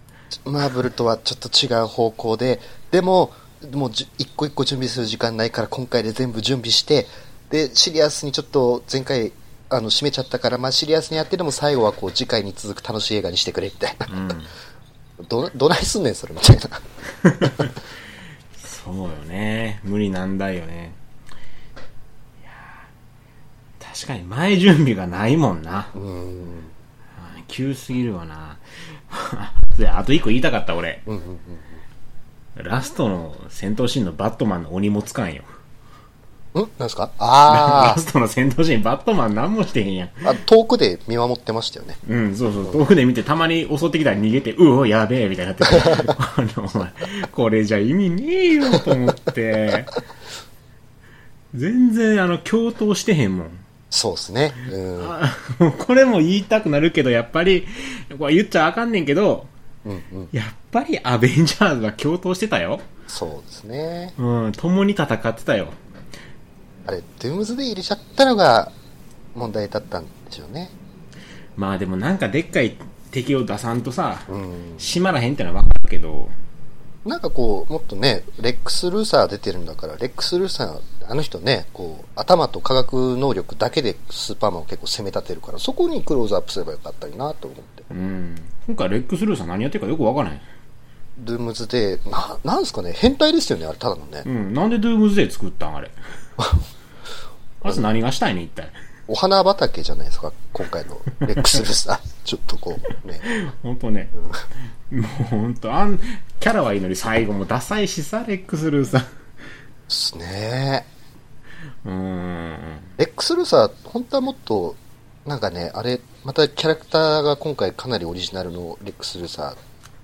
マーブルとはちょっと違う方向で、でも、もうじ一個一個準備する時間ないから今回で全部準備して、で、シリアスにちょっと前回、あの、締めちゃったから、まあシリアスにやってでも最後はこう次回に続く楽しい映画にしてくれみたいな。うん。ど、どないすんねん、それみたいな。[laughs] そうよね。無理難題よね。いやー確かに前準備がないもんな。うーん。うん急すぎるわな。[laughs] で、あと一個言いたかった俺。うんうんうん。ラストの戦闘シーンのバットマンのお荷物感よ。ん？なんですか？あ [laughs] ラストの戦闘シーン、バットマン何もしてへんやん。あ。あ、遠くで見守ってましたよね。うん、そうそう、遠くで見て、たまに襲ってきたら逃げて、うお、やべえ、みたいになってて、[laughs] あの、お前、これじゃ意味ねえよ、と思って、全然、あの、共闘してへんもん。そうですね。うん。これも言いたくなるけど、やっぱり、これ言っちゃあかんねんけど、うんうん。やっぱりアベンジャーズが共闘してたよ。そうですね。うん、共に戦ってたよ。あれ、ドゥームズで入れちゃったのが問題だったんでしょうね。まあでもなんかでっかい敵を出さんとさ、うん。閉まらへんってのはわかるけど、なんかこう、もっとね、レックス・ルーサー出てるんだから、レックス・ルーサー、あの人ね、こう、頭と科学能力だけでスーパーマンを結構攻め立てるから、そこにクローズアップすればよかったりなと思って。うん。今回レックスルーさん何やってるかよくわからない。ドゥームズで、な、なんすかね、変態ですよね、あれ、ただのね。うん。なんでドゥームズデー作ったんあれ？あいつ何がしたいね一体。お花畑じゃないですか、今回のレックス・ルーサー。[laughs] ちょっとこう、ね。ほんとね。もうほんと、あん、キャラはいいのに最後もダサいしさ、レックスルーさん。ですね。うーん。レックス・ルーサー、本当はもっと、なんかね、あれ、またキャラクターが今回かなりオリジナルのレックス・ルーサ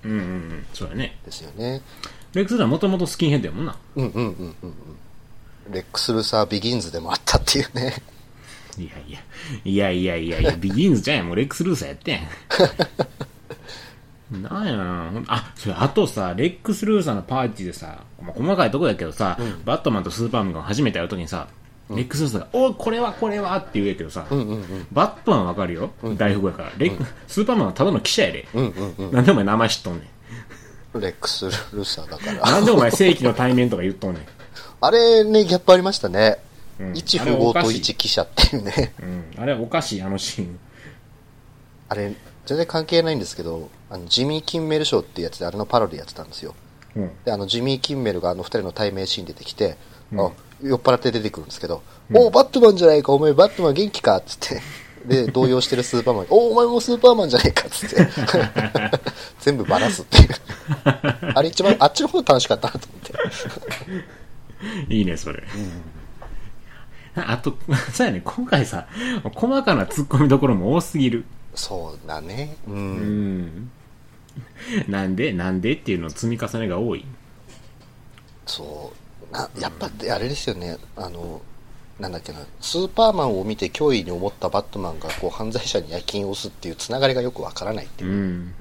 うんうんうん。そうだね。ーですよね。レックスルーはもともとスキンヘッドやもんな。うんうんうんうんうん。レックス・ルーサー・ビギンズでもあったっていうね。いやいや。いやいやいやいや、ビギンズじゃんや。もうレックスルーサーやってん。[laughs] なんやなあ、それ、あとさ、レックスルーサーのパーティーでさ、まあ、細かいとこやけどさ、バットマンとスーパーマンが初めて会うときにさ、レックスルーサーが、おいこれはこれはって言うやけどさ。バットマンはわかるよ？大富豪やから。レック、スーパーマンはただの記者やで。なんでお前名前知っとんねレックス・ルーサーだかん。ら。なんでお前正規の対面とか言っとんねん？[laughs] あれね、ギャップありましたね。うん一富豪と一記者っていうね。うん。あれおかしい、あのシーン。あれ、全然関係ないんですけど、あの、ジミー・キンメル賞ってやつであれのパロディやってたんですよ。うん。で、あの、ジミー・キンメルがあの二人の対面シーン出てきて、あ、酔っ払って出てくるんですけど、おバットマンじゃないか、お前バットマン元気かっつって。[laughs] で、動揺してるスーパーマンに、おお前もスーパーマンじゃないかっつって。[laughs] 全部バラすっていう。あれ一番、あっちの方楽しかったなと思って。いいね、それ。あと、そうやね、今回さ、細かな突っ込みどころも多すぎる。そうだね。う。うんん。なんでなんでっていうの積み重ねが多い。そう。なやっぱ、あれですよね。あの、なんだっけな、スーパーマンを見て脅威に思ったバットマンがこう犯罪者に夜勤を押すっていうつながりがよくわからないっていうう。ん。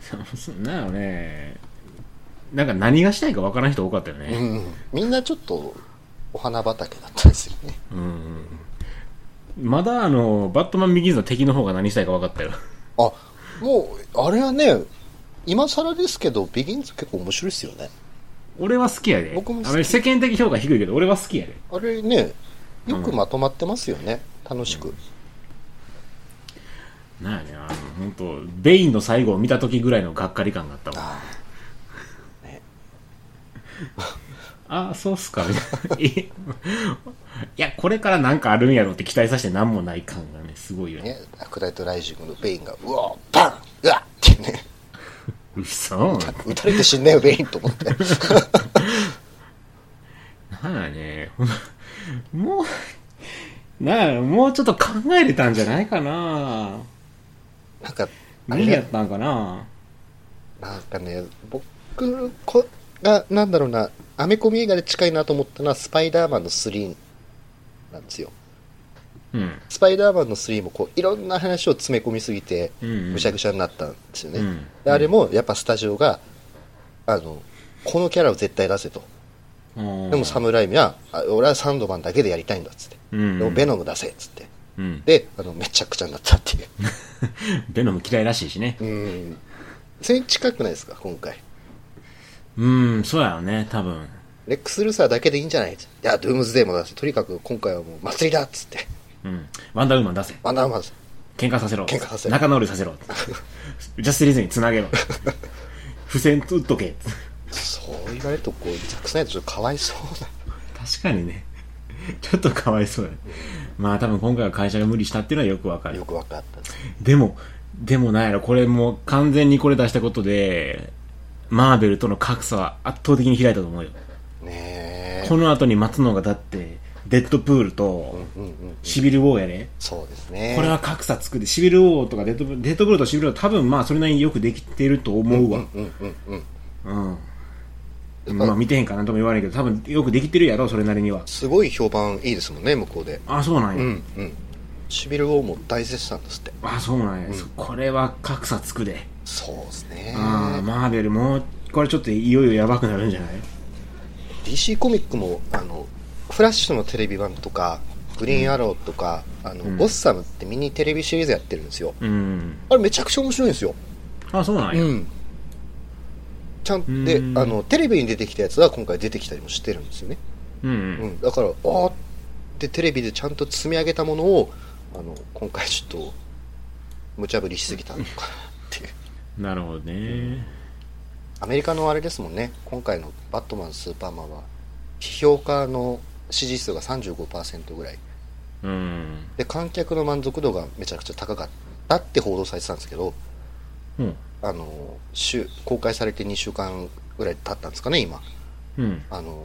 そうそんやろね。なんか何がしたいか分からん人多かったよね。うん、みんなちょっとお花畑だったんですよね。うん。まだあの、バットマンビギンズの敵の方が何したいか分かったよ。あ、もう、あれはね、今更ですけど、ビギンズ結構面白いですよね。俺は好きやで。僕も好きあの世間的評価低いけど、俺は好きやで。あれね、よくまとまってますよね。楽しく。なんやね、あの、本当ベインの最後を見た時ぐらいのがっかり感があったわ。ああ。[laughs] ね。ああ、そうっすか。[laughs] いいや、これからなんかあるんやろって期待させてなんもない感がね、すごいよね。ね、ダークナイトライジングのベインが、うわバンうわっていうね、嘘 [laughs] 撃たれて死んだよ、ベインと思って。[laughs] なんやね、[laughs] もう、なんやもうちょっと考えれたんじゃないかななんか、あ無れね、理やったんかななんかね、僕こが、なんだろうな、アメコミ映画で近いなと思ったのは、スパイダーマンの3なんですよ。うん。スパイダーマンの3もこういろんな話を詰め込みすぎてうんうんぐしゃぐしゃになったんですよね、うんであれもやっぱスタジオがあのこのキャラを絶対出せとででもサムライミはあ俺はサンドマンだけでやりたいんだっつって、うんでもベノム出せっつってうん。であのめちゃくちゃになったっていう [laughs] ベノム嫌いらしいしね。うんそれに近くないですか、今回。うん、そうやろね、多分。レックス・ルーサーだけでいいんじゃないいや、ドゥームズデーも出して、とにかく今回はもう祭りだっつって。うん。ワンダーウーマン出せ。ワンダーマンズ。喧嘩させろ。喧嘩させろ仲直りさせろ。ジャスティリズにつなげろ。[laughs] 付箋打っとけ。そう言われると、こう、ザックスナイドちょっとかわいそうだ。確かにね。ちょっとかわいそうだね。まあ多分今回は会社が無理したっていうのはよくわかるよ。くわかったでも、でもなんやろ、これもう完全にこれ出したことで、マーベルとの格差は圧倒的に開いたと思うよ。ねえ。この後に待つのがだって、デッドプールと、うんうん。シビルウォーやね。そうですね。これは格差つくで、シビルウォーとかデッドプール、デッドプールとシビルウォー多分まあそれなりによくできてると思うわ。うんうんうん。うん。まあ見てへんかなんとも言わないけど、多分よくできてるやろ、それなりには。すごい評判いいですもんね、向こうで。あ、そうなんや。うんうん。シビル王も大絶賛ですって。あ、そうなんや。そこれは格差つくで。そうですね。あーマーベルもう、これちょっといよいよやばくなるんじゃない？DC コミックも、あの、フラッシュのテレビ版とか、グリーンアローとか、あの、んゴッサムってミニテレビシリーズやってるんですよ。うん。あれめちゃくちゃ面白いんですよ。あ、そうなんや。ん。ちゃんで、うんあの、テレビに出てきたやつは今回出てきたりもしてるんですよね。うん。うん。だから、あーってテレビでちゃんと積み上げたものを、あの、今回ちょっと、無茶ぶりしすぎたのかなっていう。[laughs] なるほどね。アメリカのあれですもんね、今回のバットマン、スーパーマンは、批評家の支持数が35%ぐらい。うん。で、観客の満足度がめちゃくちゃ高かったって報道されてたんですけど、うん。あの、週、公開されて2週間ぐらい経ったんですかね、今。うん。あの、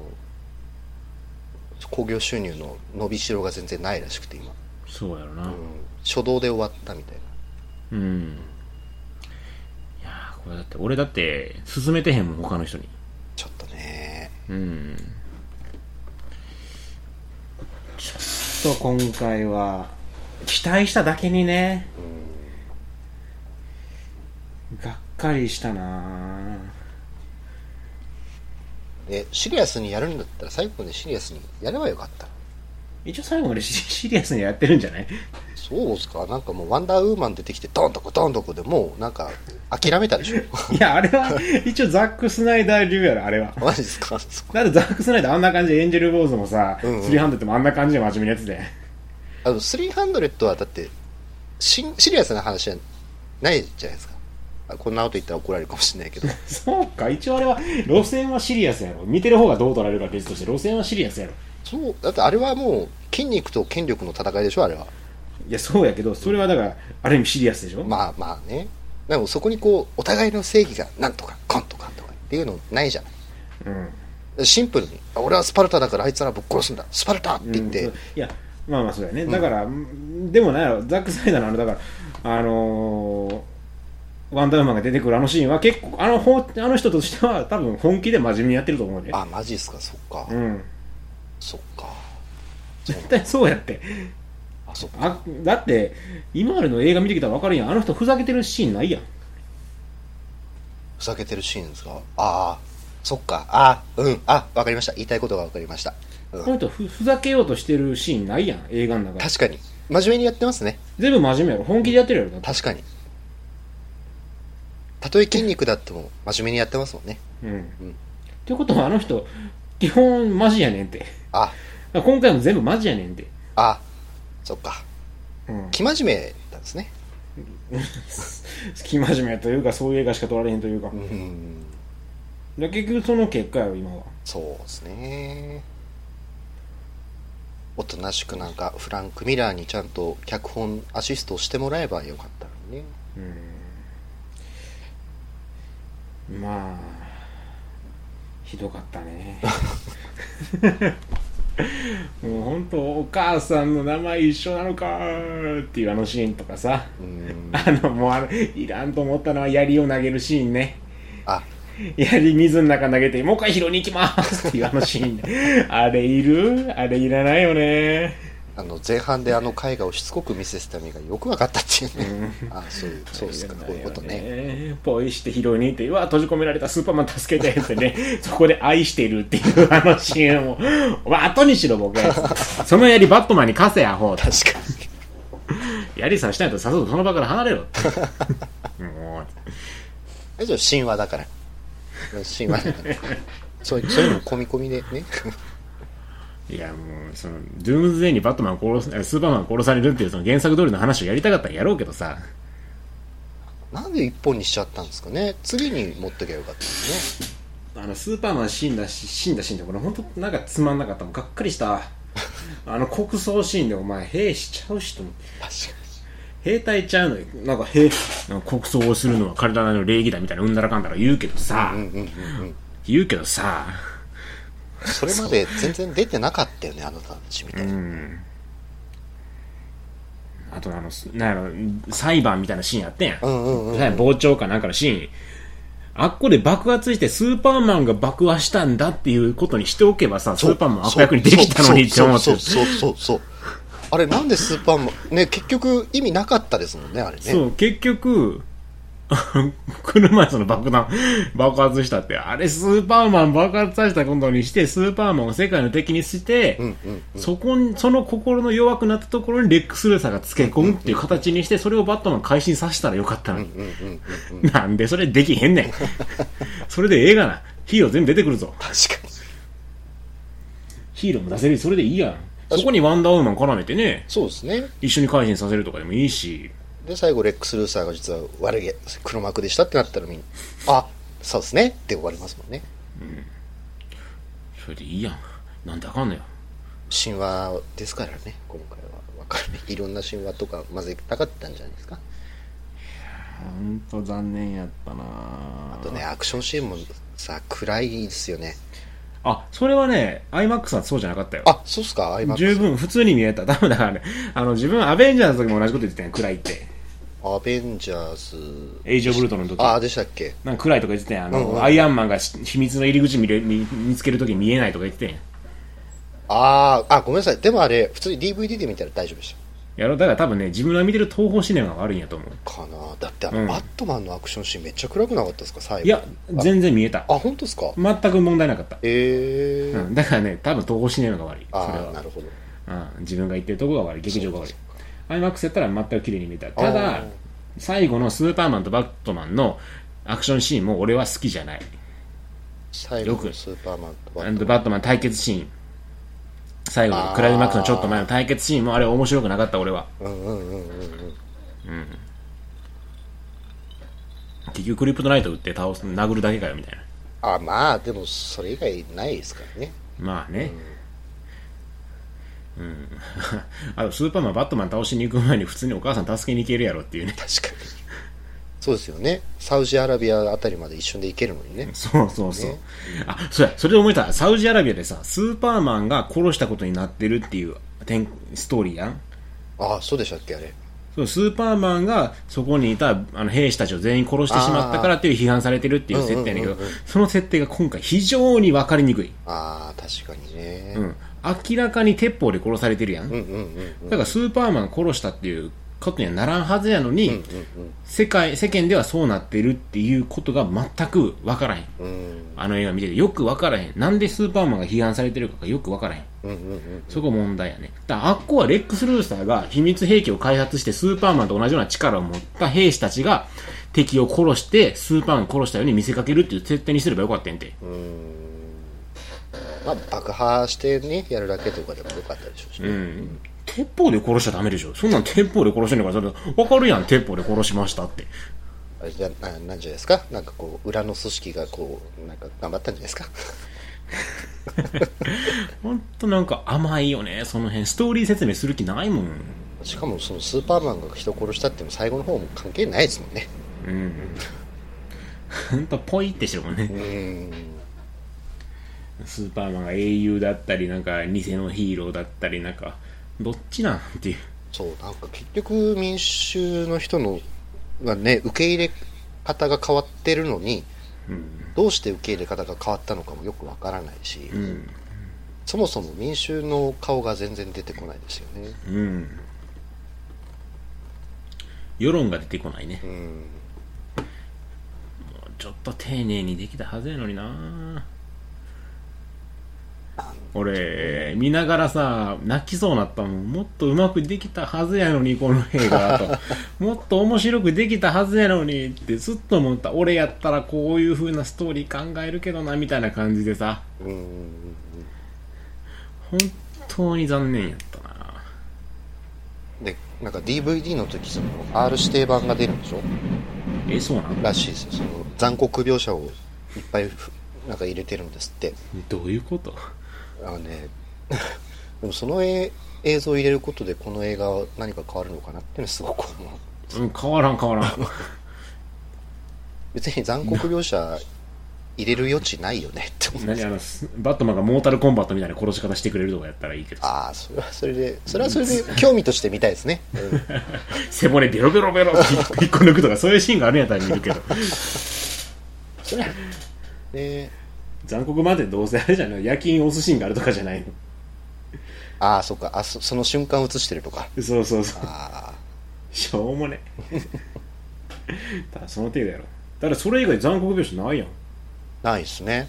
興行収入の伸びしろが全然ないらしくて、今。そうやろな。うん。初動で終わったみたいな。うん。いやーこれだって、俺だって、進めてへんもん、他の人に。ちょっとね、うん。ちょっと今回は、期待しただけにね、がっかりしたなで、シリアスにやるんだったら最後までシリアスにやればよかった。一応最後までシ [laughs] シリアスにやってるんじゃない？そうですかなんかもうワンダーウーマン出てきてドンとこドンとこでもうなんか諦めたでしょ？[laughs] いや、あれは、一応ザック・スナイダー流やろ、あれは。マジですか？そ [laughs] だってザック・スナイダーあんな感じでエンジェル・ボーズもさ、うんうんスリーハンドってもあんな感じで真面目なやつで。あの300はだってシンシリアスな話じゃないじゃないですかあこんなこと言ったら怒られるかもしれないけどそうか、一応あれは、路線はシリアスやろ。見てる方がどう取られるか別として、路線はシリアスやろ。そうだってあれはもう筋肉と権力の戦いでしょあれは。いや、そうやけど、それはだから、ある意味シリアスでしょ？まあまあね。でもそこにこうお互いの正義がなんとかコンとかとかっていうのないじゃない。うん。シンプルにあ俺はスパルタだからあいつらぶっ殺すんだ。スパルタって言って、うんいや、まあまあそうやね。だから、でもなんやろ、ザック・スナイダーのあの、だから、あのーワンダーウーマンが出てくるあのシーンは結構、あのほんあの人としては多分本気で真面目にやってると思うね。あマジっすかそっか、うん。そっか絶対そうやって。あそっかあだって、今までの映画見てきたら分かるやん。あの人ふざけてるシーンないやん。ふざけてるシーンですか？ああそっかあうんあわかりました言いたいことがわかりました、うんこの人ふふざけようとしてるシーンないやん、映画の中で。確かに真面目にやってますね全部真面目やろ。本気でやってるやろ。だって確かにたとえ筋肉だっても真面目にやってますもんねうん。うんってことはあの人、基本マジやねんって。あら今回も全部マジやねんって。あそっかうん。生真面目なんですね生真面目というか、そういう映画しか撮られへんというか。うんだから結局その結果やろ、今は。そうですねおとなしくなんかフランク・ミラーにちゃんと脚本アシストをしてもらえばよかったのにねまあ、ひどかったね。[laughs] もう本当お母さんの名前一緒なのかーっていうあのシーンとかさ。うんあの、もうあの、いらんと思ったのは槍を投げるシーンね。あ槍水の中投げて、もう一回拾いに行きますっていうあのシーンね。[laughs] あれいる？あれいらないよね。あの前半であの絵画をしつこく見せてた目がよく分かったっていうね、あそういうそうですかこういうことね。ね。ポイして拾いに行って、うわ、閉じ込められたスーパーマン助けてってね、[laughs] そこで愛してるっていうあのシーンも、[laughs] お前後にしろ、ボケ。その槍バットマンに貸せや、ほう。確かに。槍刺したいとさっさとその場から離れろって。[laughs] もう、えそれ神話だから。神話だから。そうそういうのも込み込みでねいやもうそのドゥームズデイにバットマン殺すえスーパーマン殺されるっていうその原作通りの話をやりたかったらやろうけどさ。なんで一本にしちゃったんですかね次に持ってけばよかったですね。あのスーパーマン死んだし死んだシーンで俺本当なんかつまんなかったもん。がっかりしたあの国葬シーンでお前兵士ちゃうしと思って確か兵隊ちゃうのよ。なんか兵国葬をするのは彼らの礼儀だみたいなうんだらかんだら言うけどさ、にうんうんうんうん。言うけどさそれまで全然出てなかったよねあなたたちみたいな、あとあのすなんやろ裁判みたいなシーンやってんやん、うんうん傍聴かなんかのシーン。あっこで爆発してスーパーマンが爆破したんだっていうことにしておけばさスーパーマン悪役にできたのにって思ってそうそうそうそう。あれなんでスーパーマンね結局意味なかったですもんねあれね。そう、結局、[laughs] 車椅子の爆弾、爆発したって、あれスーパーマン爆発させたことにして、スーパーマンを世界の敵にして、うんうんそこに、その心の弱くなったところにレックスルーサーがつけ込むっていう形にして、それをバットマン改心させたらよかったのに。うんうんうんなんでそれできへんねん。[laughs] それでええがな。ヒーロー全部出てくるぞ。確かにヒーローも出せるそれでいいやん。そこにワンダーウーマン絡めてね、そうですね一緒に改心させるとかでもいいし、で最後レックス・ルーサーが実は悪い黒幕でしたってなったらみんなあそうですねって終わりますもんねそれでいいやん。なんであかんのよ。神話ですからね今回はわかんないいろんな神話とか混ぜたかったんじゃないですかほんと残念やったなあとねアクションシーンもさ暗いですよねあ、それはね、IMAX はそうじゃなかったよ。あそうっすか？アイマックス十分普通に見えた。多分だからね、あの、自分アベンジャーズの時も同じこと言ってたよ、暗いって。アベンジャーズエイジオブルートンの時。あでしたっけ？なんか暗いとか言ってたやん。あの、うんうんアイアンマンがし秘密の入り口見れ見見つける時に見えないとか言ってたやん。あーあごめんなさいでもあれ普通に DVD で見たら大丈夫でしやろだから多分ね、自分が見てる東宝シネマが悪いんやと思う。たかなだってあの、うんバットマンのアクションシーンめっちゃ暗くなかったですか最後いや、全然見えた。あ本当ですか？全く問題なかった。ええーうん、だからね、多分東宝シネマが悪い。それああなは。るほどうん、自分が言ってるとこが悪い。劇場が悪いそう。IMAX やったら全く綺麗に見えた。あただー、最後のスーパーマンとバットマンのアクションシーンも俺は好きじゃない。最後よくのスーパーマンとバットマンバットマン対決シーン。最後のクライマックスのちょっと前の対決シーンもあれ面白くなかった俺は。うんうんうんうんうん結局クリプトナイト打って倒す、殴るだけかよみたいな。あまあでもそれ以外ないですからねまあね。うん。[laughs] あと、スーパーマン、バットマン倒しに行く前に普通にお母さん助けに行けるやろっていうね。確かにそうですよねサウジアラビアあたりまで一緒で行けるのにねそうそうそう。ねあ、そうや、それで思いた。サウジアラビアでさ、スーパーマンが殺したことになってるっていう展ストーリーやん。ああそうでしたっけあれそうスーパーマンがそこにいたあの兵士たちを全員殺してしまったからっていう批判されてるっていう設定やねんけどうんうんうんうん、その設定が今回非常に分かりにくい。ああ確かにねうん。明らかに鉄砲で殺されてるやん。うんうんうんうんだからスーパーマン殺したっていうことにはならんはずやのに、世界、世間ではそうなってるっていうことが全く分からへん。うんうんあの映画見ててよく分からへん。なんでスーパーマンが批判されてるかがよく分からへん。うんうんうんそこ問題やね。だからあっこはレックス・ルーサーが秘密兵器を開発してスーパーマンと同じような力を持った兵士たちが敵を殺してスーパーマンを殺したように見せかけるっていう設定にすればよかったんて。まあ爆破してねやるだけとかでもよかったでしょうしね、うん。鉄砲で殺しちゃダメでしょ。そんなん鉄砲で殺してんのから、それ分かるやん、鉄砲で殺しましたって。あれじゃななんじゃないですか？なんかこう裏の組織がこうなんか頑張ったんじゃないですか？ほんとなんか甘いよね、その辺。ストーリー説明する気ないもん。しかもそのスーパーマンが人殺したっても最後の方も関係ないですもんねうん。ほんとポイってしてるもんね。うんスーパーマンが英雄だったり、なんか偽のヒーローだったり、なんか、どっちなんっていう。そうなんか結局民衆の人のがね受け入れ方が変わってるのにうん。どうして受け入れ方が変わったのかもよくわからないし、うん。そもそも民衆の顔が全然出てこないですよねうん。世論が出てこないねう。んちょっと丁寧にできたはずやのにな俺、見ながらさ、泣きそうになったもん。もっとうまくできたはずやのに、この映画と。[laughs] もっと面白くできたはずやのにってずっと思った。俺やったらこういう風なストーリー考えるけどな、みたいな感じでさ。本当に残念やったな。でなんか DVD の時その R 指定版が出るんでしょ？え、そうなんらしいですよその残酷描写をいっぱいふなんか入れてるんですってどういうこと？あのね [laughs] でもその映映像を入れることでこの映画は何か変わるのかなっていうのはすごく思ううん、変わらん変わらん。別に残酷描写入れる余地ないよねって思うんです何あの、スバットマンがモータルコンバットみたいな殺し方してくれるとかやったらいいけどさ。ああそれはそれでそれはそれで興味として見たいですね、う [laughs] ん背骨ベロベロベロって引っこ抜くとかそういうシーンがあるんやったら見るけど。それはね残酷までどうせあれじゃない。夜勤押すシーンがあるとかじゃないああそっか。あそその瞬間映してるとか。のそうそうそう。あしょうもね。ただその程度やろ。だからそれ以外残酷描写ないやん。あないですね。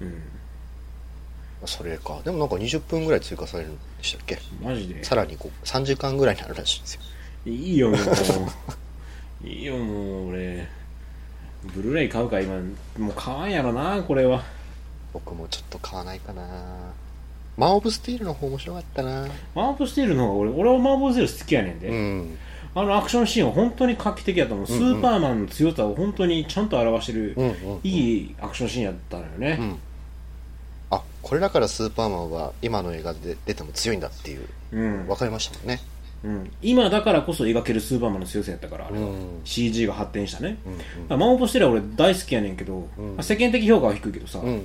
うん。それか。でもなんか20分ぐらい追加されるんでしたっけ？マジで？さらにこう3時間ぐらいになるらしいんですよ。いいよもう。[laughs] いいよもう俺ブルーレイ買うか今。もう買わんやろなこれは。僕もちょっと買わないかな。マン・オブ・スティールの方面白かったな。マーブスティールの方が俺俺はマーブスティール好きやねんで、うん。あのアクションシーンは本当に画期的やったもん、スーパーマンの強さを本当にちゃんと表してる、うんうんいいアクションシーンやったのよね、うん。あこれだからスーパーマンは今の映画で出ても強いんだっていう。うん。分かりましたもんねうん。今だからこそ描けるスーパーマンの強さやったからあれは、うん CG が発展したね、うんうんだからマン・オブ・ステ俺大好きやねんけど、ん。まあ世間的評価は低いけどさ、うんうんうん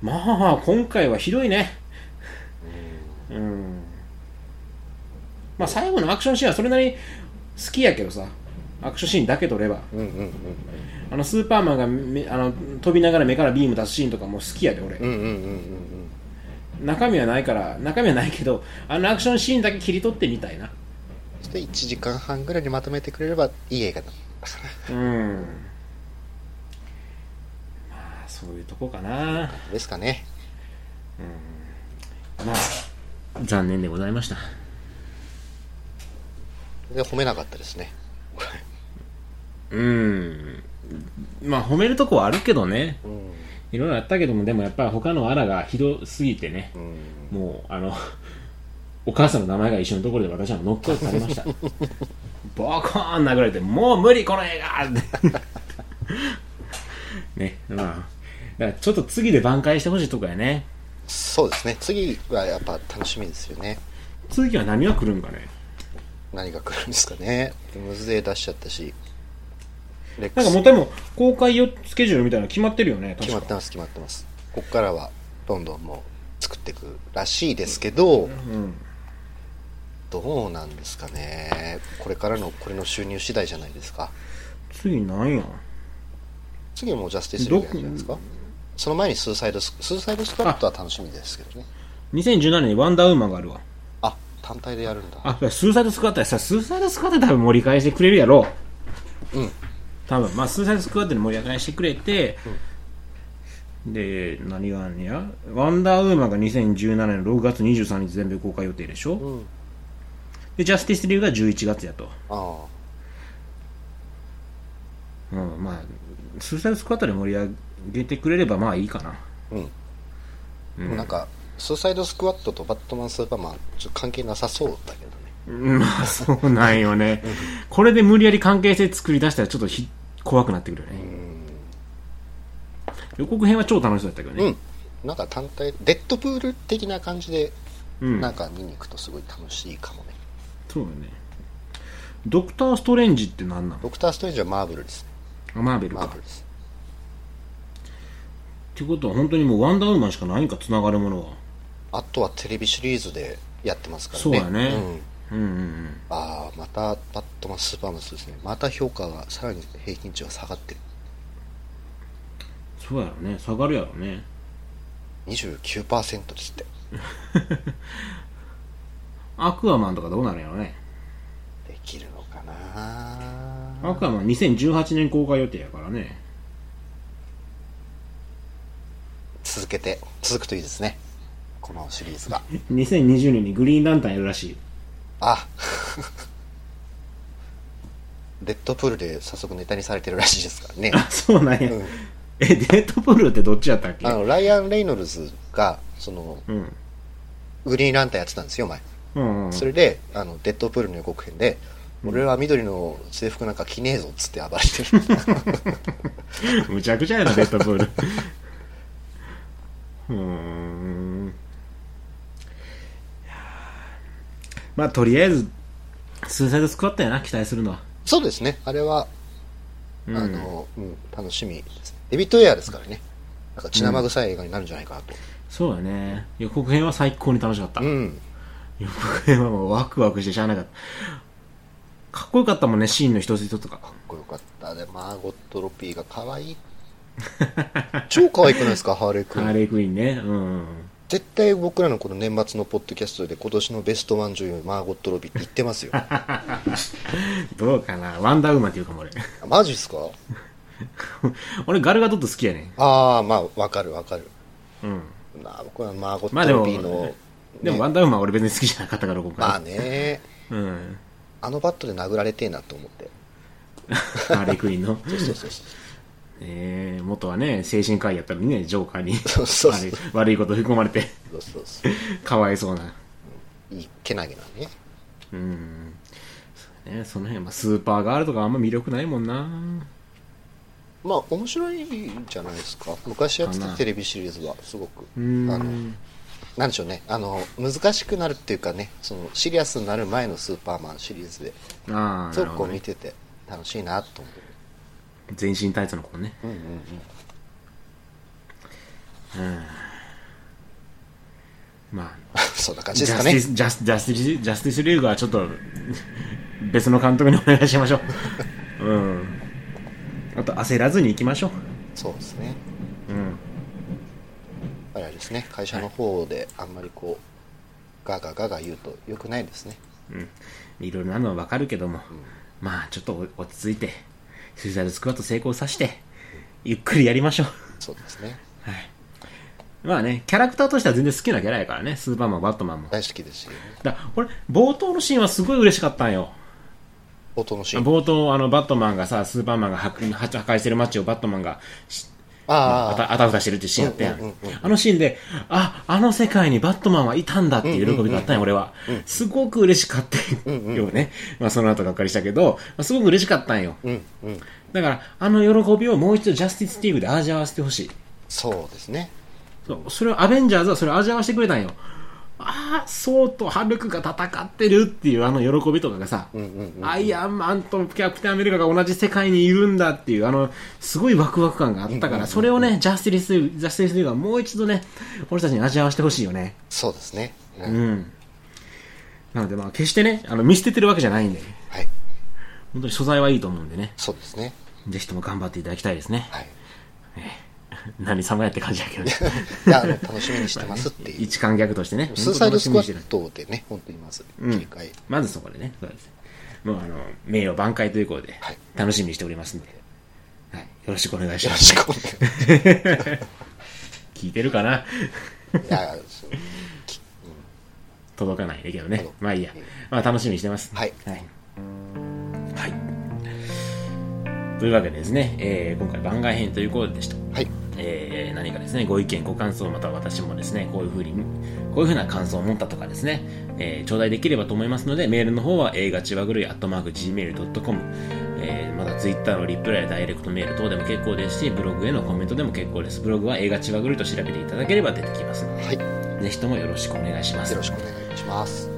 まあ今回はひどいね。うん、まあ最後のアクションシーンはそれなりに好きやけどさ。アクションシーンだけ撮れば。うんうんうん。あのスーパーマンがめあの飛びながら目からビーム出すシーンとかも好きやで俺、うんうんうんうんうん中身はないから中身はないけどあのアクションシーンだけ切り取ってみたいな。そして1時間半ぐらいにまとめてくれればいい映画だ。ったかうん。まあそういうとこかな。なですかね。まあ残念でございました。で褒めなかったですね。うん。まあ褒めるとこはあるけどね。うんいろいろあったけどもでもやっぱり他のアラがひどすぎてねうん。もうあの [laughs] お母さんの名前が一緒のところで私はノックアウトされました。[laughs] ボコーン殴られてもう無理この映画って。[laughs] ねまあだからちょっと次で挽回してほしいとこやね。そうですね。次はやっぱ楽しみですよね。次は何が来るんかね。何が来るんですかね。ムズデー出しちゃったしなんかもうでも公開よスケジュールみたいなの決まってるよね決まってます決まってます。こっからはどんどんもう作っていくらしいですけど、うんどうなんですかね。これからのこれの収入次第じゃないですか。次なんや？次はもうジャスティスリーグじゃないですか。その前にスーサイドススーサイドスクワットは楽しみですけどね。2017年にワンダーウーマンがあるわ。あ単体でやるんだ。あスーサイドスクワットや。さスーサイドスクワットで多分盛り返してくれるやろ。うん多分まあスーサイドスクワットで盛り返してくれて、で何があんねや？ワンダーウーマンが2017年の6月23日全米公開予定でしょ、うん。でジャスティスリーグが11月やと。あうんまあスーサイドスクワットで盛り上げてくれればまあいいかな。あうん、でもなんかスーサイドスクワットとバットマンスーパーマンちょっと関係なさそうだけどまあそうなんよね。これで無理やり関係性作り出したらちょっとひ怖くなってくるよね、予告編は超楽しそうだったけどね。うん。なんか単体デッドプール的な感じでうん、なんか見に行くとすごい楽しいかもね、そうだね。ドクター・ストレンジって何なの？ドクター・ストレンジはマーブルです。ねあマーベルか。っマーブルです。てことは本当にもうワンダーウーマンしかないんかつながるものは？あとはテレビシリーズでやってますからね。そうだね。うんうんうんうん。ああまたバットマンスーパーマンそうですね。また評価がさらに平均値が下がってる。そうやろね。下がるやろね。29%ですって。[laughs] アクアマンとかどうなるんやろね。できるのかな。アクアマン2018年公開予定やからね。続けて、続くといいですね。このシリーズが。[laughs] 2020年にグリーンランタンやるらしい。あ [laughs] デッドプールで早速ネタにされてるらしいですからね。あ、そうなんや。うんえ、デッドプールってどっちやったっけ？あの、ライアン・レイノルズが、その、うん。グリーンランタンやってたんですよ、前。うんうん。それで、あの、デッドプールの予告編で、俺は緑の制服なんか着ねえぞっつって暴れてる。むちゃくちゃやな、[laughs] デッドプール。[laughs] うーん。いやーまあ、とりあえず、スーサイドスクワットやな、期待するのは。そうですね、あれは、うんあの、うん、楽しみですね。デビッド・エアですからね。なんか血生臭い映画になるんじゃないかなと。そうだね。予告編は最高に楽しかった。うん。予告編はもうワクワクしてしゃあなかった。かっこよかったもんね、シーンの一つ一つとか。かっこよかった。で、マーゴット・ロピーが可愛い。[laughs] 超可愛くないですか、ハーレー君。ハーレークイーンね。うん。絶対僕らのこの年末のポッドキャストで今年のベストワン女優、マーゴット・ロビーって言ってますよ。[laughs] どうかな？ワンダーウーマンって言うかも俺。あマジっすか？[laughs] 俺ガルガドット好きやねああ、まあ、わかるわかる。うん。なあ僕はマーゴット・ロビーの、でもワンダーウーマンは俺別に好きじゃなかったから今回。まあね、うん。あのバットで殴られてえなと思って。ハーレークイーンの。そうそうそう。えー、元はね、精神科医やったのにね、ジョーカーに悪いこと吹き込まれて、そうそうそう。かわいそうな。いいけなげなね。うん。そうね、その辺、まあ、スーパーガールとかあんま魅力ないもんな。まあ、面白いんじゃないですか。昔やってたテレビシリーズは、すごく。あの、なんでしょうね。あの、難しくなるっていうかね、その、シリアスになる前のスーパーマンシリーズで、ああ、すごく見てて楽しいなと思う。全身タイツの子ね。うんうんうん。ま [laughs] そんな感あ、じですかね。ジャスティス、ジャスジャスティス、ジャスティスリーグはちょっと、別の監督にお願いしましょう。[laughs] うん。あと、焦らずに行きましょう。そうですね。うん。あれはですね、会社の方であんまりこう、ガガガガ言うと良くないですね。うん。いろいろなのはわかるけども、まあ、ちょっとお落ち着いて、スーサイドスクワット成功させて、ゆっくりやりましょう。そうですね。はい。まあね、キャラクターとしては全然好きなキャラやからね、スーパーマン、バットマンも。大好きですし、ね、だ俺、冒頭のシーンはすごい嬉しかったんよ。冒頭のシーン。冒頭、あの、バットマンがさ、スーパーマンが破壊してる街をバットマンがしああ、あたあたふたしてるってシーンあったやん,、あのシーンで、あ、あの世界にバットマンはいたんだっていう喜びがあったんや、俺は。すごく嬉しかったよね。まあ、その後がっかりしたけど、まあ、すごく嬉しかったんよ。だから、あの喜びをもう一度ジャスティスリーグで味わわせてほしい。そうですね。そうそれをアベンジャーズはそれを味わわせてくれたんよ。ああ、そうとハルクが戦ってるっていうあの喜びとかがさ、うんうんうん。アイアンマンとキャプテンアメリカが同じ世界にいるんだっていう、あの、すごいワクワク感があったから、それをね、ジャスティス、ジャスティスリーグはもう一度ね、俺たちに味わわせてほしいよね。そうですね。ううんん。なのでまあ、決してね、あの、見捨ててるわけじゃないんで、はい。本当に素材はいいと思うんでね、そうですね。ぜひとも頑張っていただきたいですね。はい。[laughs] 何様やって感じだけどね。[laughs] いや、あの、楽しみにしてますっていう。一観客としてね。スーサイドスクワットでね、本当にまずうん切り替え。まずそこでね、そうです。もうあの、名誉挽回ということではい、楽しみにしておりますんで、はい、よろしくお願いしよろます。しくお願いし [laughs] 聞いてるかな？いや、そう届かないけどね届。まあいいや。まあ楽しみにしてます。はいはい。はい。というわけでですね、えー今回番外編ということでした。はい。えー何かですね、ご意見、ご感想、または私もですね、こういうふうに、こういうふうな感想を持ったとかですね、えー頂戴できればと思いますので、メールの方は映画ちわぐるい、アットマーク Gmail.com、えーまたツイッターのリプライ、ダイレクトメール等でも結構ですし、ブログへのコメントでも結構です。ブログは映画ちわぐるいと調べていただければ出てきますのはい。よで、ぜひともよろしくお願いします。ろしくお願いします。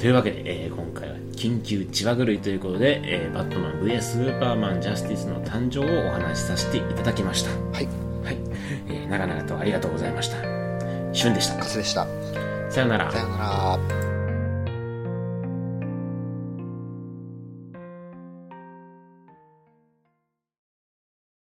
はい。というわけで、えー今回は緊急血は狂いということで、えーバットマン VS スーパーマンジャスティスの誕生をお話しさせていただきました。はい。はい。えー長々とありがとうございました。旬でした。カスでした。さよならさ。ようなら。